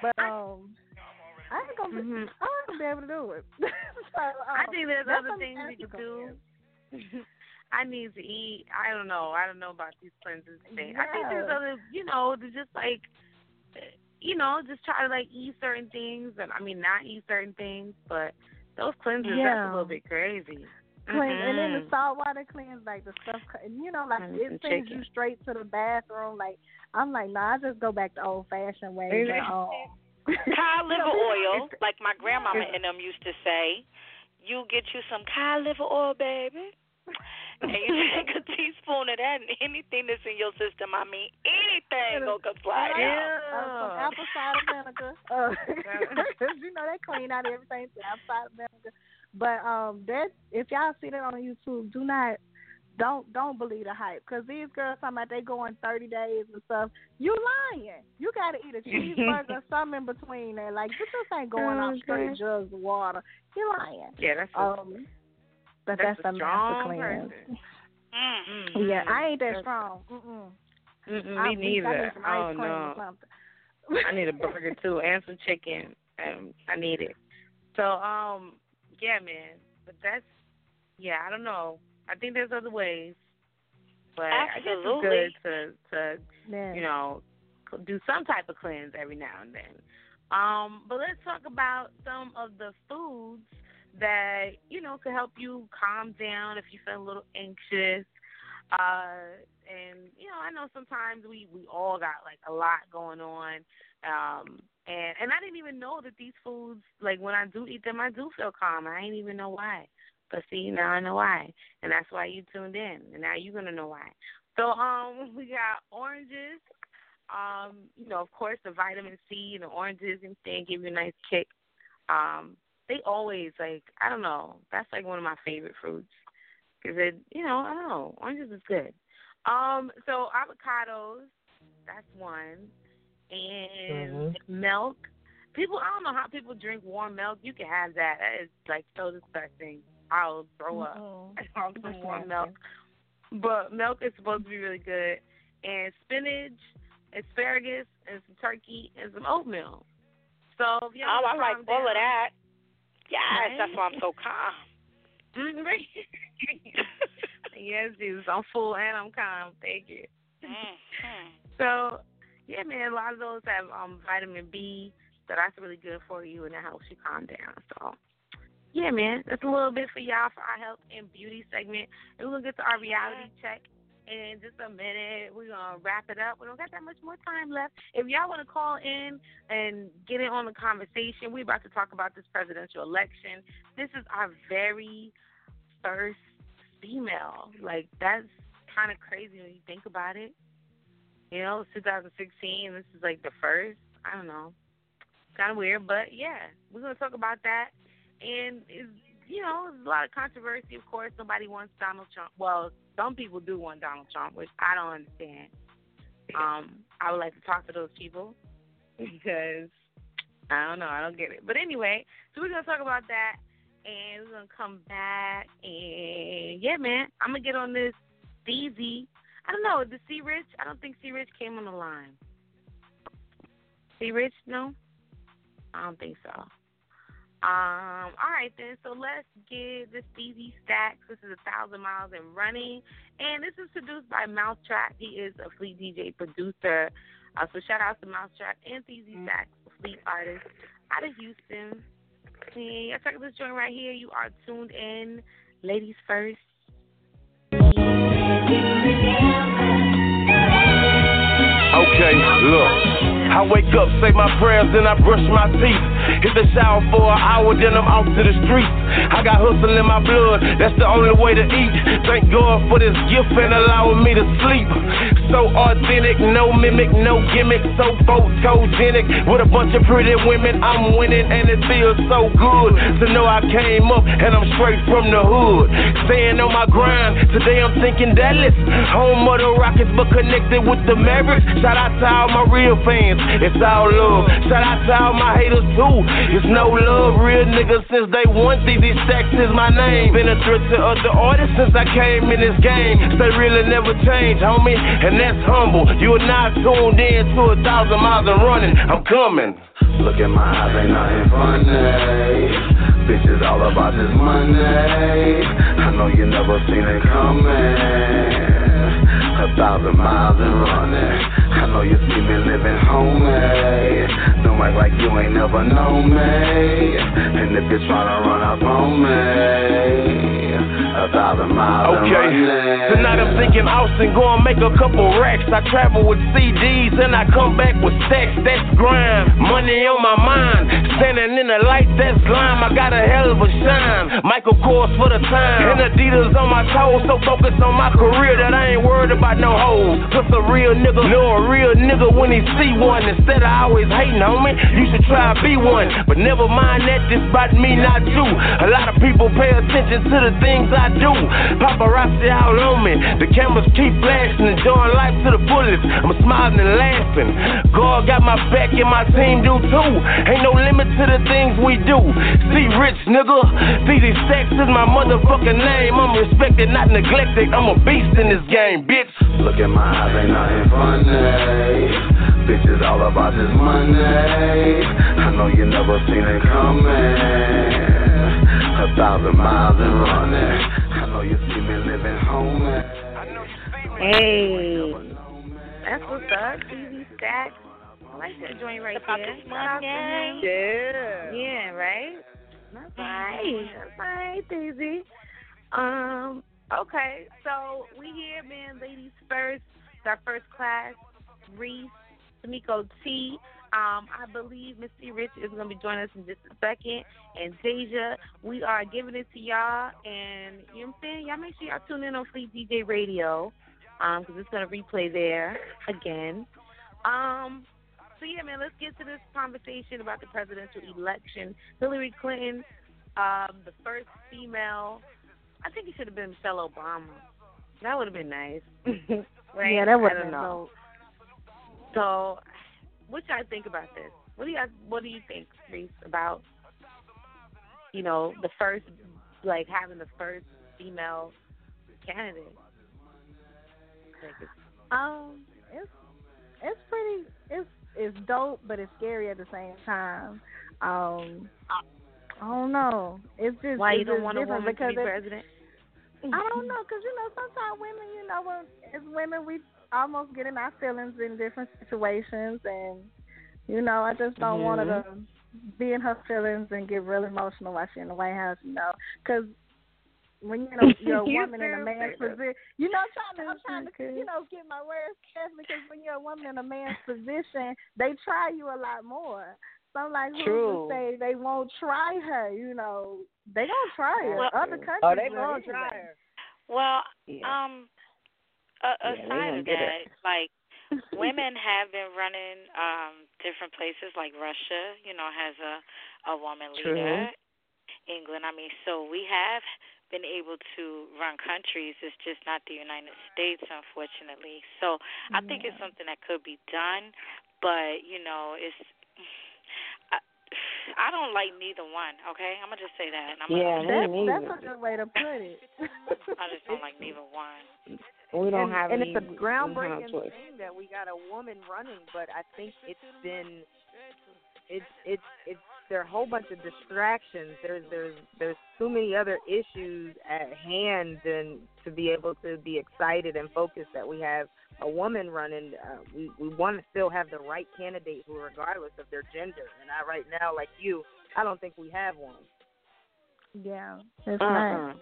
But um, I ain't gonna. Mhm. I ain't gonna be able to do it. [LAUGHS] so, um, I think there's other things you can do. [LAUGHS] I need to eat. I don't know. I don't know about these cleanses things. I think there's other, you know, to just like, you know, just try to like eat certain things, and I mean not eat certain things, but those cleanses that's a little bit crazy. clean, and then the saltwater cleanse, like the stuff, and you know, like And it sends you straight to the bathroom. Like I'm like, nah, I just go back to old fashioned ways. And, um, cod [LAUGHS] liver oil, like my grandmama and them used to say. You get you some cod liver oil, baby. And you [LAUGHS] take a teaspoon of that, and anything that's in your system, I mean, anything gonna come slide uh, out. some apple cider vinegar. [LAUGHS] Uh, you know they clean out everything. So apple cider vinegar. But um, that if y'all see that on YouTube, do not don't don't believe the hype because these girls talking about they going 30 days and stuff. You lying. You got to eat a cheeseburger [LAUGHS] or something in between there. Like this just ain't going off straight jugs of water. You lying. Yeah, that's a, um, but that's, that's a a strong master cleanse. person. Mm. Yeah, I ain't that That's- strong. Mm-mm. Mm-mm, I, me neither. I need some oh no. I need a burger too [LAUGHS] and some chicken. Um, I need it. So um, yeah, man. But that's yeah. I don't know. I think there's other ways, but I guess it's good to to Yeah. you know do some type of cleanse every now and then. Um, but let's talk about some of the foods that you know could help you calm down if you feel a little anxious. Uh, and you know, I know sometimes we we all got like a lot going on. Um, and and I didn't even know that these foods, like when I do eat them, I do feel calm. I didn't even know why. But see, now I know why, and that's why you tuned in, and now you're gonna know why. So um, [LAUGHS] we got oranges. Um, you know, of course, the vitamin C and the oranges and thing give you a nice kick. Um, they always like I don't know. That's like one of my favorite fruits because it, you know, I don't know. Oranges is good. Um, so avocados, that's one, and milk. People, I don't know how people drink warm milk. You can have that. That is like so disgusting. I'll throw up. Mm-mm. [LAUGHS] I'll some warm milk. But milk is supposed to be really good. And spinach, asparagus, and some turkey, and some oatmeal. So if you Oh, I ever like calm all of that. Yes, Right? that's why I'm so [LAUGHS] calm. [LAUGHS] Yes, Jesus. I'm full and I'm calm. Thank you. Mm-hmm. So, yeah, man, a lot of those have um vitamin B, so that's really good for you, and it helps you calm down. So, yeah, man, that's a little bit for y'all for our health and beauty segment. And we're gonna get to our reality check in just a minute. We're gonna wrap it up. We don't got that much more time left. If y'all want to call in and get in on the conversation, we're about to talk about this presidential election. This is our very first female. Like that's kind of crazy when you think about it. You know, it's 2016. This is like the first. I don't know. Kind of weird, but yeah, we're gonna talk about that. And it's, you know, there's a lot of controversy. Of course, nobody wants Donald Trump. Well, some people do want Donald Trump, which I don't understand. Um, I would like to talk to those people because I don't know. I don't get it. But anyway, so we're gonna talk about that, and we're gonna come back. And yeah, man, I'm gonna get on this DZ. I don't know. The C Rich. I don't think C Rich came on the line. C Rich, no. I don't think so. Um. All right then. So let's get this DZ Stacks. This is a thousand miles and running, and this is produced by Mousetrap. He is a Fleet DJ producer. Uh, so shout out to Mousetrap and DZ Stacks, a Fleet artist out of Houston. See, I check this joint right here. You are tuned in, ladies first. Okay, look. I wake up, say my prayers, then I brush my teeth. Hit the shower for an hour, then I'm out to the streets. I got hustle in my blood, that's the only way to eat. Thank God for this gift and allowing me to sleep. So authentic, no mimic, no gimmick, so photogenic. With a bunch of pretty women, I'm winning, and it feels so good to know I came up and I'm straight from the hood. Staying on my grind, today I'm thinking Dallas. Home of the Rockets, but connected with the Mavericks. Shout out to all my real fans, it's all love. Shout out to all my haters too, it's no love. Real niggas since they one, these Stacks is my name. Been a threat to other artists since I came in this game. They really never change, homie, and that's humble. You are not tuned in to a thousand miles and running. I'm coming. Look at my eyes, ain't nothing funny. Bitches all about this money. I know you never seen it coming. A thousand miles and running. I know you see me living homemade. Don't act like you ain't never known me. And if you're tryna run up on me, a thousand miles Okay. Tonight I'm thinking Austin, go and make a couple racks. I travel with CDs and I come back with stacks. That's grind. Money on my mind. Standing in the light, that's lime. I got a hell of a shine. Michael Kors for the time. And Adidas on my toes. So focused on my career that I ain't worried about no hoes. Just a real nigga. Know a real nigga when he see one. Instead of always hating on me, you should try to be one. But never mind that, this about me, not you. A lot of people pay attention to the things I do. Paparazzi out on me. The cameras keep flashing, enjoying life to the fullest. I'm smiling and laughing. God got my back and my team do too. Ain't no limit to the things we do. See, rich nigga. PZ Stacks is my motherfucking name. I'm respected, not neglected. I'm a beast in this game, bitch. Look at my eyes, ain't nothing funny. Bitch, it's all about this money. I know you never seen it coming. A thousand miles and running. I know you see me living home. Hey, that's what's up, PZ Stacks. I like that joint right About there. this Shout out money. Yeah. Yeah, right. That's right. That's right, Daisy. Um. Okay, so we here, man. Ladies first. It's our first class. Reese, Timeko T. Um, I believe Missy Rich is going to be joining us in just a second. And Deisha, we are giving it to y'all. And you know what I'm saying? Y'all make sure y'all tune in on Fleet DJ Radio because it's going to replay there again. Um, so yeah, man, let's get to this conversation about the presidential election. Hillary Clinton, um, the first female. I think it should have been Michelle Obama. That would have been nice. [LAUGHS] right? Yeah, that would've been don't know. So, what y'all think about this? What do you guys, What do you think, Reese, about you know the first, like having the first female candidate? Um, it's it's pretty it's it's dope, but it's scary at the same time. Um, I don't know. It's just Why it's you don't want a woman to be president? I don't know, cause you know sometimes women, you know, as women we almost getting in our feelings in different situations, and you know, I just don't want her to be in her feelings and get real emotional while she's in the White House, you know, cause when you know [LAUGHS] you're a woman in a man's position, you know, I'm trying to, I'm trying to, you know, get my words carefully, because when you're a woman in a man's position, they try you a lot more. So I'm like, who's True. to say they won't try her? You know, they gonna try her. Well- Other countries, Oh, they will gonna try her. Well, Yeah. um, a Yeah, aside gonna of that, like women have been running um different places, like Russia, you know, has a a woman True. leader. England, I mean, so we have been able to run countries. It's just not the United States, unfortunately. So I think it's something that could be done, but you know, it's. [SIGHS] I, I don't like neither one. Okay, I'm gonna just say that. and I'm Yeah, gonna, That's, that's a good way to put it. [LAUGHS] I just don't like neither one. We don't and, have and any. it's a we don't groundbreaking choice. thing that we got a woman running, but I think it's been it's it's it's there are a whole bunch of distractions. There's there's there's too many other issues at hand than to be able to be excited and focused that we have a woman running. Uh, we we want to still have the right candidate who, regardless of their gender. And I right now, like you, I don't think we have one. Yeah, it's Uh-uh. not.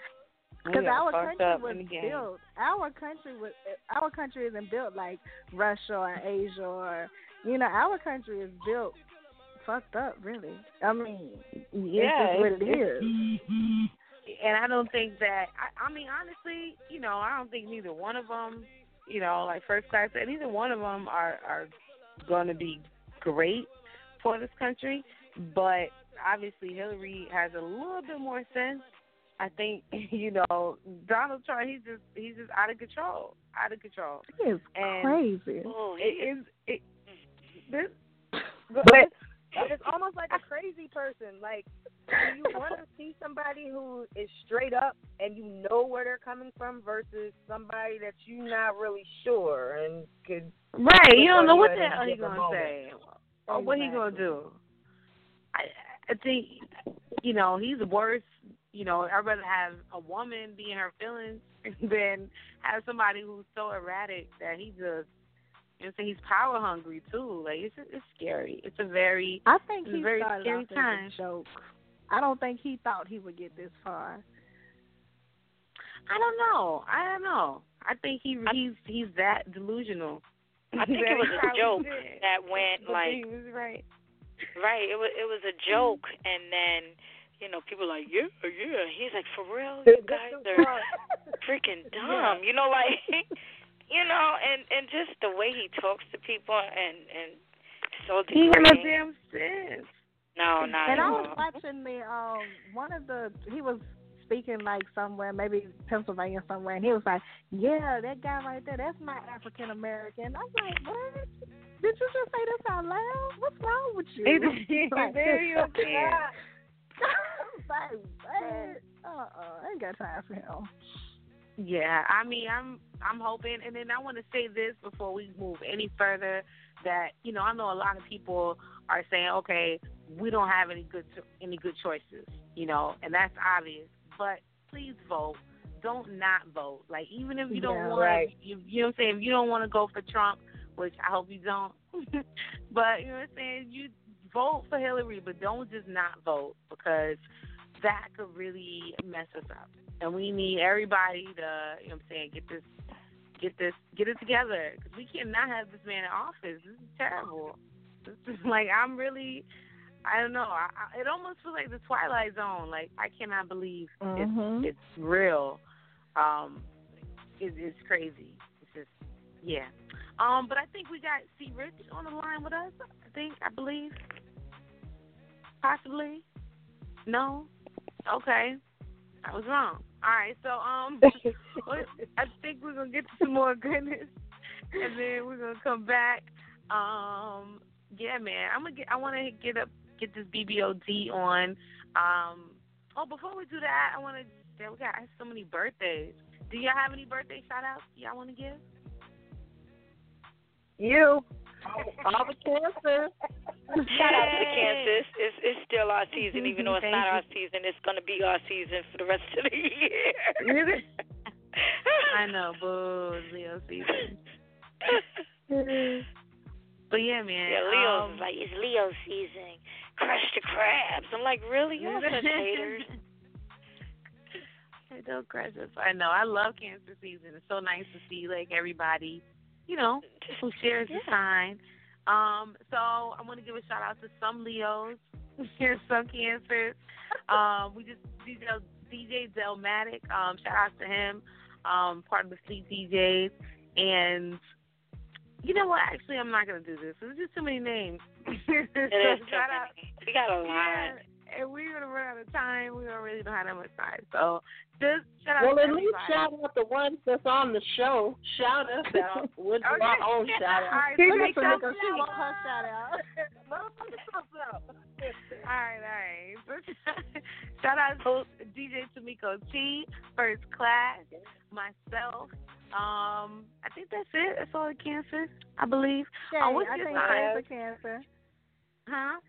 Because our country was in the game. built. Our country was. Our country isn't built like Russia or Asia or you know. Our country is built fucked up. Really. I mean, Yeah, it's what it is. and I don't think that. I, I mean, honestly, you know, I don't think neither one of them, you know, like first class, and neither one of them are are going to be great for this country. But obviously, Hillary has a little bit more sense. I think [LAUGHS] you know Donald Trump. He's just he's just out of control, out of control. It's And- crazy. Oh, It is it. Mm-hmm. This, But but it's almost like a crazy person. Like, do you [LAUGHS] want to see somebody who is straight up and you know where they're coming from versus somebody that you're not really sure and could Right. You don't know what the At hell he different gonna moment. say or what he gonna do. I I think you know he's worse. You know, I'd rather have a woman be in her feelings [LAUGHS] than have somebody who's so erratic that he just. You know, so he's power hungry too. Like it's it's scary. It's a very I think It's a he very started scary off as time. a joke. I don't think he thought he would get this far. I don't know. I don't know. I think he he's he's that delusional. I think [LAUGHS] That it was a joke did. that went [LAUGHS] like he was right. right. It was it was a joke, and then you know people like yeah yeah. He's like for real, you guys are [LAUGHS] freaking [LAUGHS] dumb. You know like [LAUGHS] you know, and and just the way he talks to people and and so He got no degrading. damn sense. No, not and at I all. was watching the um one of the he was speaking like somewhere, maybe Pennsylvania somewhere, and he was like, "Yeah, that guy right there, that's my African American." I'm like, "What? Did you just say this out loud? What's wrong with you?" like, there you go. [LAUGHS] like, what? Uh-uh, I ain't got time for him. Yeah, I mean, I'm I'm hoping, and then I want to say this before we move any further that you know I know a lot of people are saying, okay, we don't have any good any good choices, you know, and that's obvious. But please vote. Don't not vote. Like even if you don't Yeah, want, right. you, you know what I'm saying. If you don't want to go for Trump, which I hope you don't, [LAUGHS] but you know what I'm saying. You vote for Hillary, but don't just not vote because that could really mess us up. And we need everybody to, you know what I'm saying, get this, get this, get it together because we cannot have this man in office. This is terrible. This is [LAUGHS] like I'm really, I don't know. I, I, it almost feels like the Twilight Zone. Like I cannot believe Mhm. it's it's real. Um, it, it's crazy. It's just yeah. Um, but I think we got C. Rich on the line with us. I think I believe, possibly. No. Okay. I was wrong. All right. So um, [LAUGHS] I think we're gonna get to some more [LAUGHS] goodness, and then we're gonna come back. Um, yeah, man. I'm gonna get. I want to get up, get this BBOD on. Um. Oh, before we do that, I want to. Yeah, we got so many birthdays. Do y'all have any birthday shout outs y'all want to give? You. All the cancer. Shout out to the Yay. Kansas. It's it's still our season, even though it's not our season. It's gonna be our season for the rest of the year. I know, boo, it's Leo season. [LAUGHS] But yeah, man. Yeah, Leo's um, is like it's Leo season. Crush the crabs. I'm like, really? Y'all [LAUGHS] such haters. I Don't crush us. I know. I love cancer season. It's so nice to see like everybody, you know, [LAUGHS] who shares the sign. Um, so I want to give a shout out to some Leos, here's [LAUGHS] some cancers. Um, we just DJ DJ Delmatic. Um, shout out to him. Um, part of the Fleet DJs. And you know what? Actually, I'm not gonna do this. There's just too many names. [LAUGHS] So shout out. We got a lot. yeah, and we're gonna run out of time. We don't really don't have that much time. So just shout out Well, at least shout out the ones that's on the show. Shout us out. [LAUGHS] We'll do our own shout out. right, so Look make at. She want her shout out. All right, all right. [LAUGHS] Shout out to DJ Timeko T, First Class, myself. Um, I think that's it. That's all the cancers, I believe. Shay, Oh, what's I your think sign? Shay's a cancer. Huh?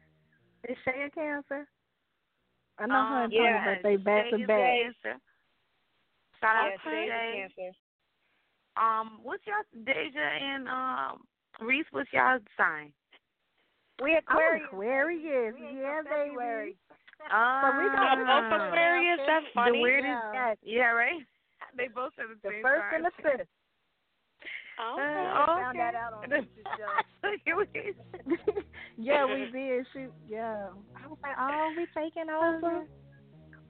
Is Shay a cancer? I know her and Um, Tony yeah, birthday back Shay to back. Shout out Yeah, to Shay's cancer. Um, what's y'all Deisha and um Reese? What's y'all sign? We I'm Aquarius. Aquarius. We Yeah, no February. baby. Uh, But we Y'all got both Aquarius. That's funny. The weirdest. Yeah. Yeah, right. They both have the, The same first sign. and the fifth. Oh, Uh, okay. found that out on [LAUGHS] show. [LAUGHS] yeah, we did shoot. Yeah, I was like, oh, we taking over.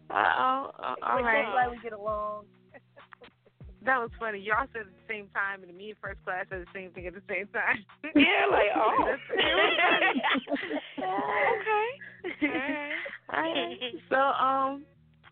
Uh oh. All right. glad we get along. [LAUGHS] That was funny. Y'all said at the same time, and me in first class said the same thing at the same time. Yeah, like oh. That's- it was funny. okay. All right. So um,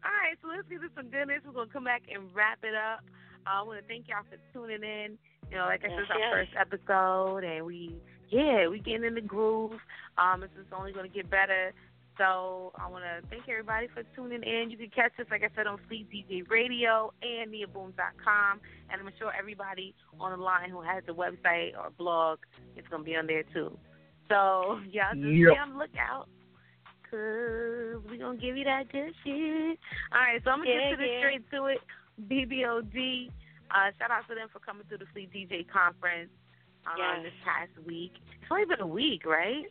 all right. So let's get to some goodness. We're gonna come back and wrap it up. Uh, I want to thank y'all for tuning in. You know, like I said, it's our Yes, yes. first episode, and we yeah, we getting in the groove. Um, this is only gonna get better. So I want to thank everybody for tuning in. You can catch us, like I said, on Fleet DJ Radio and NiaBoom.com. And I'm sure everybody on the line who has a website or blog is going to be on there too. So [LAUGHS] y'all just Yep. be on the lookout. Cause we gonna give you that good shit. All right, so I'm gonna Yeah, get to the yeah. straight to it. BBOD. Uh, shout out to them for coming to the Fleet DJ conference um, Yes. this past week. It's only been a week, right?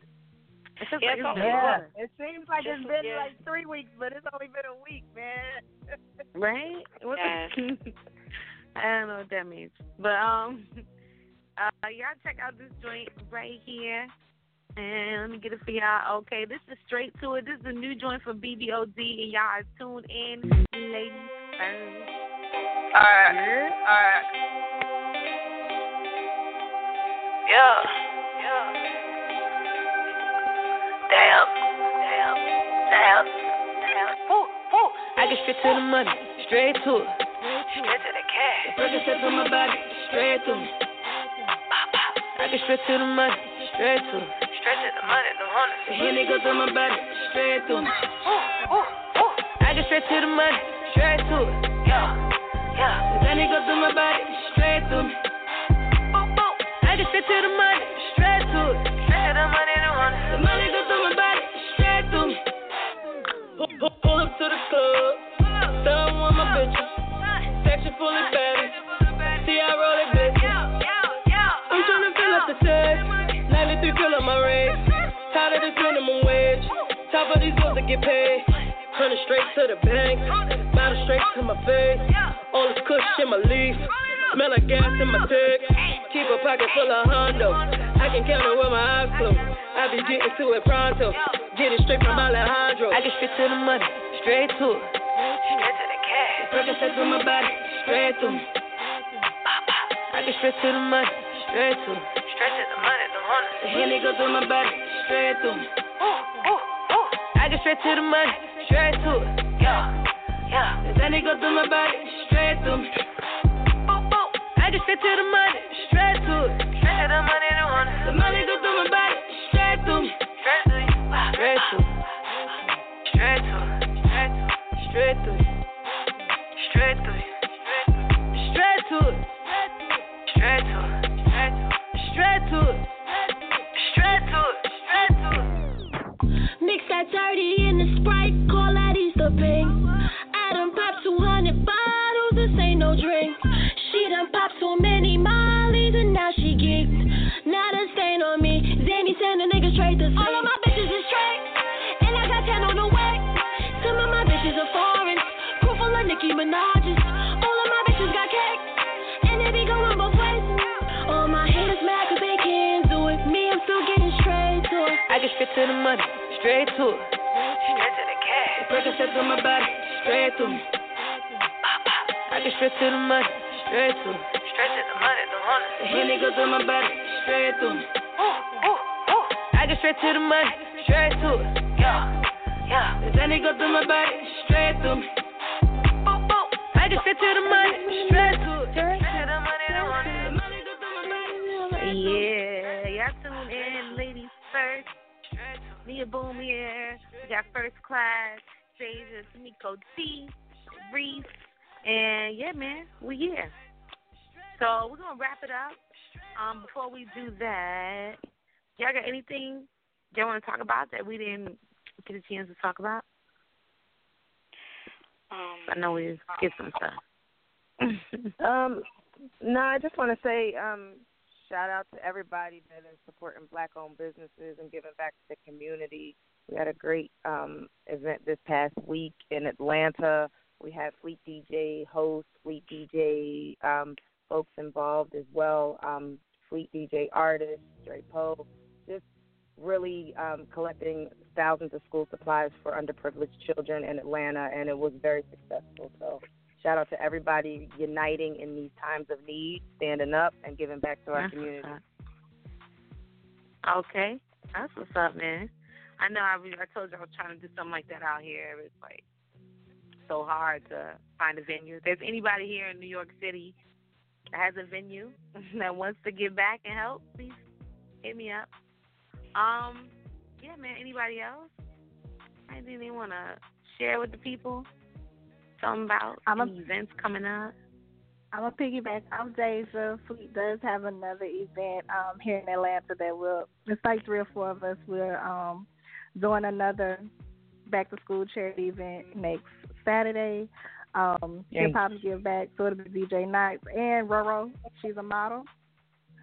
It feels Yeah, like it's it's been a. It seems like it's Just- been yeah. like three weeks, but it's only been a week, man. [LAUGHS] Right? What Yes. [LAUGHS] I don't know what that means. But um [LAUGHS] uh y'all check out this joint right here. And let me get it for y'all. Okay, this is straight to it. This is a new joint from BBOD and y'all are tuned in. Ladies first. Alright, alright. Yeah, yeah. Damn, damn, damn, damn. Woo, woo. I get straight to the money, straight to it. Straight to the cash. Percocet on my body, straight to me. I get straight to the money, straight to it. Straight to the money, the hundred. The Henny goes through my body, straight to me. I get straight to the money, straight to it. Yeah, yeah. The goes through my body, straight to me. I get straight to the money, straight to it. Straight the money, the. The goes through my body, straight to me. Pull, pull, pull up to the club, done with my bitches. Section. See I roll it, bitch. I'm tryna fill up the check. 93 fill up my. Tired of this minimum wage. Top of these bills to get paid. Hundred straight to the bank. Bottle straight to my face. All kush in my leaf. Smell like gas in my tank. Keep a pocket full of hondo. I can count it with my eyes closed. I be getting to it pronto. Get it straight from Alejandro. I get straight to the money. Straight to it. Straight to the cash. Percocet to my body. Straight to me. I get straight to the money. Straight to it. Straight to the money, the hundred. The Henny go through my body, straight through me. I get straight to the money, straight to it. Yeah, yeah. The Henny go through my body, straight through me. I get straight to the money, straight to it. Straight to the money, the hundred. The money go through my body, straight through me. Straight to you. Straight to. Straight to. Straight to to the money, straight to it. Straight to the cash. Percocet on my body, straight to me. I get straight to the money, straight to it. Straight to the money, the hundred. The Henny go through my body, straight to me. Ooh, ooh, ooh. I get straight to the money, straight to it. Yeah, yeah. The Henny go through my body, straight to me. Nia Boom here. We got first class, Deisha, Timeko T, Reese, and yeah, man, we here. So we're gonna wrap it up. Um, before we do that, y'all got anything y'all want to talk about that we didn't get a chance to talk about? Um, I know we skipped some stuff. [LAUGHS] um, no, I just want to say um, shout out to everybody that is supporting black-owned businesses and giving back to the community. We had a great um, event this past week in Atlanta. We had Fleet DJ hosts, Fleet DJ um, folks involved as well, um, Fleet DJ artists, Dre Poe, just really um, collecting thousands of school supplies for underprivileged children in Atlanta, and it was very successful. So shout out to everybody uniting in these times of need, standing up, and giving back to our That's community. Okay, that's what's up, man. I know I, I told you I was trying to do something like that out here. It's like so hard to find a venue. If there's anybody here in New York City that has a venue [LAUGHS] that wants to give back and help, please hit me up. Um, yeah, man. Anybody else? Anything they want to share with the people? Something about I'm a- any events coming up? I'm a piggyback. I'm Deisha. Fleet does have another event um, here in Atlanta that will. It's like three or four of us. We're um, doing another back to school charity event next Saturday. Um, Yay. Hip Hop's Give Back. So it'll be DJ Knights and Roro. She's a model.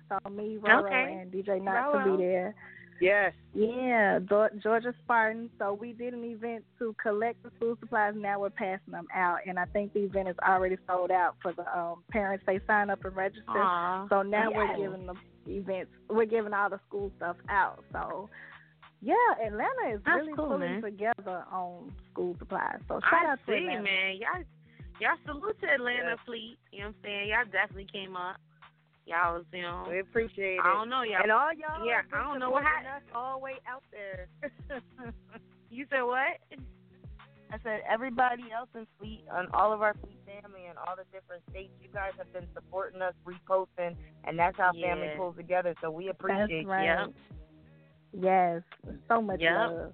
So me, Roro, Okay. and DJ Knights will be there. Yes. Yeah, Georgia Spartans. So we did an event to collect the school supplies. Now we're passing them out, and I think the event is already sold out for the um, parents. They sign up and register. Aw. So now we're giving the events. We're giving all the school stuff out. So yeah, Atlanta is That's really cool, pulling man. together on school supplies. So shout I out to see, Atlanta. man. Y'all, y'all salute to Atlanta Fleet. You know what I'm saying? Y'all definitely came up. Y'all was, you know. We appreciate it. I don't know, y'all. And all y'all Yeah, I don't know what supporting happened. us all the way out there. [LAUGHS] You said what? I said everybody else in Fleet, and all of our Fleet family, and all the different states, you guys have been supporting us, reposting, and that's how family pulls together. So we appreciate That's right. Yep. Yes, so much Yep. love.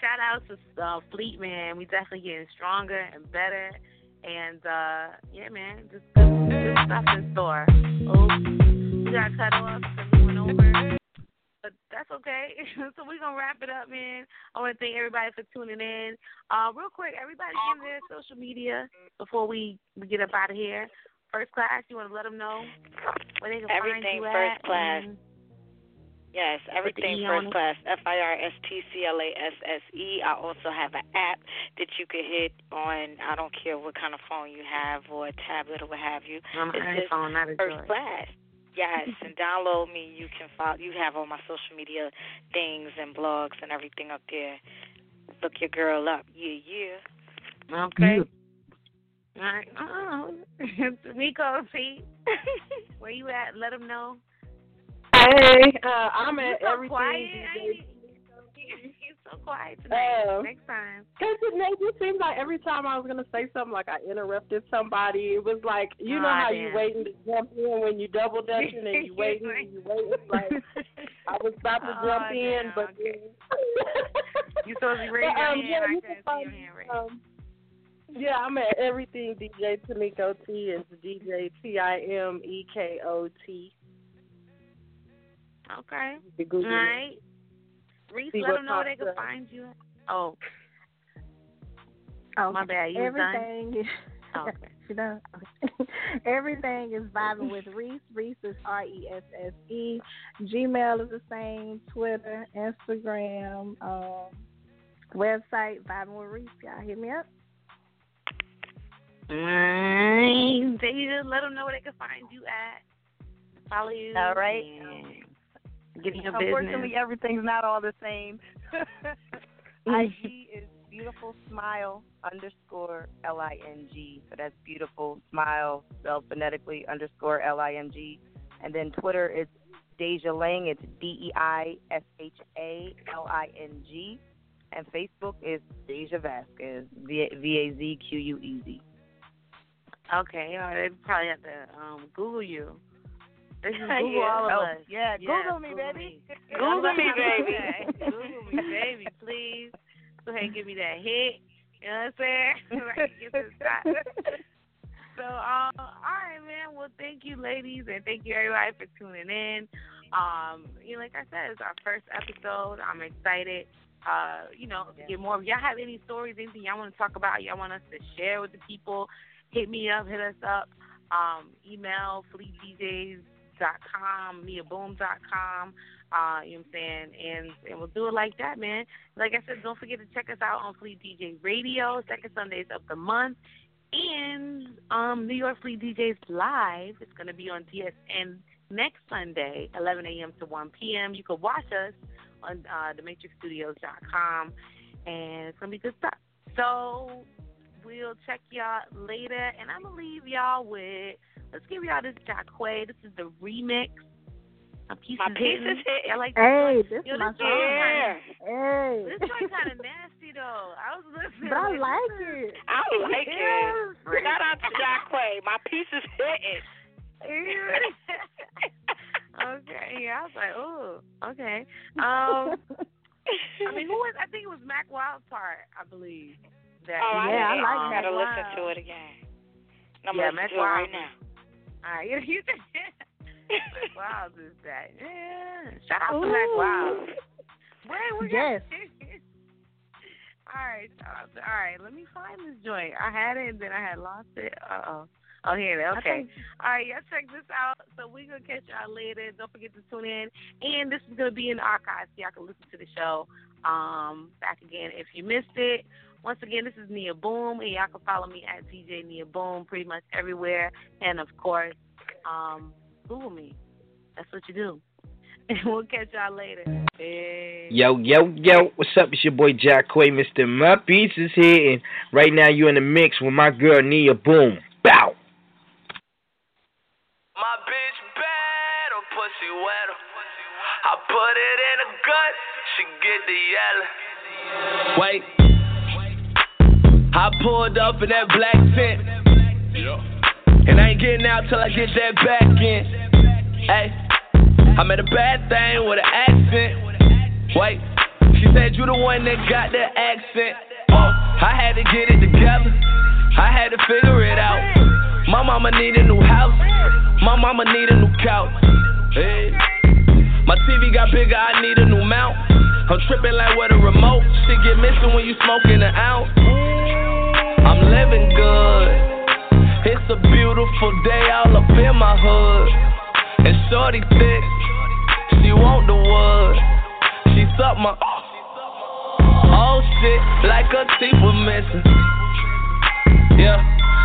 Shout out to uh, Fleet, man. We definitely getting stronger and better. And uh yeah, man, just good, good stuff in store. Oops, we got cut off because we went over. But that's okay. [LAUGHS] so we're gonna wrap it up, man. I want to thank everybody for tuning in. Uh, real quick, everybody give their social media before we, we get up out of here. First class, you want to let them know where they can find Everything you first at? class. and- Yes, everything first class. F I R S T C L A S S E. I also have an app that you could hit on. I don't care what kind of phone you have or a tablet or what have you. An It's just iPhone, not a first class. Yes, and download me. You can follow. You have all my social media things and blogs and everything up there. Look your girl up. Yeah, yeah. Okay. All right. Uh-uh. [LAUGHS] Oh, Miko, see, [LAUGHS] where you at? Let them know. Hey, uh, I'm at so everything. quiet. DJ. He's so quiet tonight. Um, Next time. Cause it made it seems like every time I was gonna say something, like I interrupted somebody. It was like you know how damn. you waiting to jump in when you double dutching and you [LAUGHS] waiting and you waiting. [LAUGHS] Like I was about to Oh, jump in, damn, but You supposed to [LAUGHS] raise But, your um, hand. yeah, I you can find, your hand raised. Um, yeah, I'm at everything DJ Timeko T. It's DJ T I M E K O T. Okay. The Google it. right. Reese, See let them know where they can up. find you. Oh, Oh, my bad. You was done? everything. Is, Oh, okay. [LAUGHS] you know, [LAUGHS] everything is vibing with Reese. Reese is R E S S E. Gmail is the same. Twitter, Instagram, um, website vibing with Reese. Y'all hit me up. Alright. Then you just let them know where they can find you at. Follow you. All right. and Get in your Unfortunately, everything's not all the same. [LAUGHS] IG is beautiful smile underscore L I N G. So that's beautiful smile spelled phonetically underscore L I N G. And then Twitter is Deisha Ling. It's D E I S H A L I N G. And Facebook is Deisha Vazquez. V A Z Q U E Z. Okay, all right. They probably have to um, Google you. They [LAUGHS] just Yeah. Google all of Oh, us. yeah, Yes, Google me, baby. Me. Google me, baby. [LAUGHS] Google me, baby, please. Go ahead and give me that hit. You know what I'm saying? So I can get this shot. So, um, all right, man. Well, thank you, ladies, and thank you, everybody, for tuning in. Um, you know, like I said, it's our first episode. I'm excited. Uh, you know, to get more. If y'all have any stories, anything y'all want to talk about, y'all want us to share with the people, hit me up, hit us up. Um, email fleetdjs.com, NiaBoom.com. Uh, you know what I'm saying? And and we'll do it like that, man. Like I said, don't forget to check us out on Fleet DJ Radio, second Sundays of the month. And um, New York Fleet DJs Live. It's going to be on DSN next Sunday, 11 a.m. to 1 p.m. You can watch us on uh, thematrixstudios.com, and it's going to be good stuff. So we'll check y'all later, and I'm going to leave y'all with, let's give y'all this Jacquay. This is the remix. My piece My is piece hitting. is hitting. I like Hey, this. this Yo, is my this song. kinda- Hey. This joint kind of nasty though. I was listening. But I like, like this is- it. I like Yeah, it. Shout out to Jacquay. My piece is hitting. [LAUGHS] okay, yeah, I was like, oh, okay. Um, I mean, who was? I think it was Mac Wildpart, I believe. That Oh, Yeah, I didn't- like I that. gotta listen Wow. to it again. I'm Yeah, listening Mac to it right now. All right, [LAUGHS] you, you [LAUGHS] Mac Wild is that? Yeah, shout out to Mac Wild. Wait, we got Yes. [LAUGHS] All right, shout out to, all right. Let me find this joint. I had it and then I had lost it. Uh oh. Oh, here it is. Okay. All right, y'all check this out. So we're gonna catch y'all later. Don't forget to tune in. And this is gonna be in the archives so y'all can listen to the show. Um, back again if you missed it. Once again, this is Nia Boom, and y'all can follow me at DJ Nia Boom pretty much everywhere. And of course, um, Google me. That's what you do. [LAUGHS] And we'll catch y'all later. Peace. Yo, yo, yo, what's up? It's your boy Jack Quay, Mr. Beats is here, and right now you're in the mix with my girl Nia Boom. Bow. It in a gut, she get the yellow. Wait. I pulled up in that black tent. And I ain't getting out till I get that back in. Hey, I met a bad thing with an accent. Wait, she said you the one that got that accent. Oh, I had to get it together. I had to figure it out. My mama need a new house. My mama need a new couch. Hey. My TV got bigger, I need a new mount. I'm tripping like what a remote. Shit get missing when you smoking it out. I'm living good. It's a beautiful day all up in my hood. And shorty thick, she want the wood. She suck my oh shit like a teeth was missing. Yeah,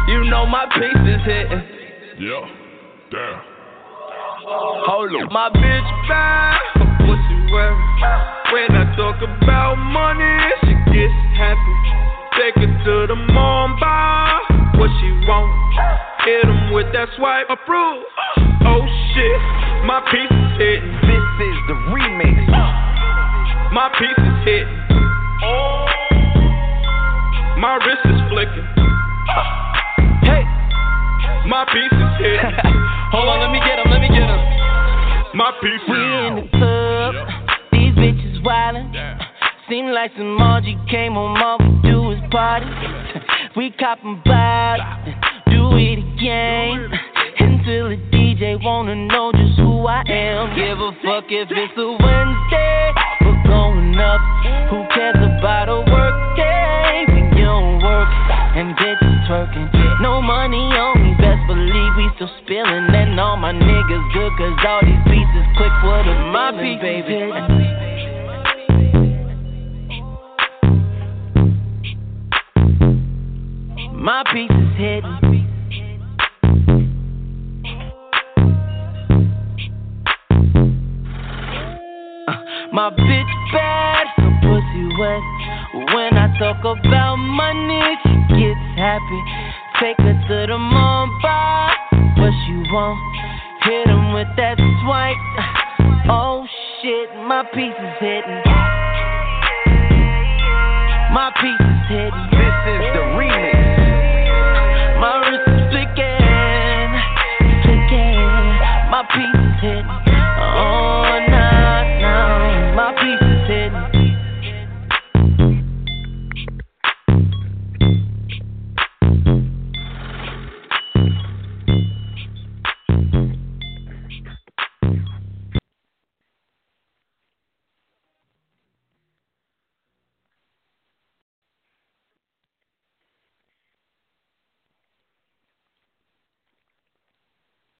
you know my piece is hitting. Yeah, damn. Hold on. My bitch bad, what? When I talk about money, she gets happy. Take her to the mom bar, what she want? Hit him with that swipe, approve. Like some Margie came home, all [LAUGHS] we do is party. We coppin' bottles, do it again. Until the DJ wanna know just who I am. Give a fuck if it's a Wednesday. We're going up. Who cares about a work day when you don't work and bitches twerking? No money on me, best believe we still spillin'. And all my niggas good, cause all these pieces quick for the my baby. My piece is hidden. Uh, My bitch bad, her pussy wet. When I talk about money, she gets happy. Take her to the mall bar, what she want? Hit him with that swipe. Uh, Oh shit, my piece is hitting. My piece is hitting. This is the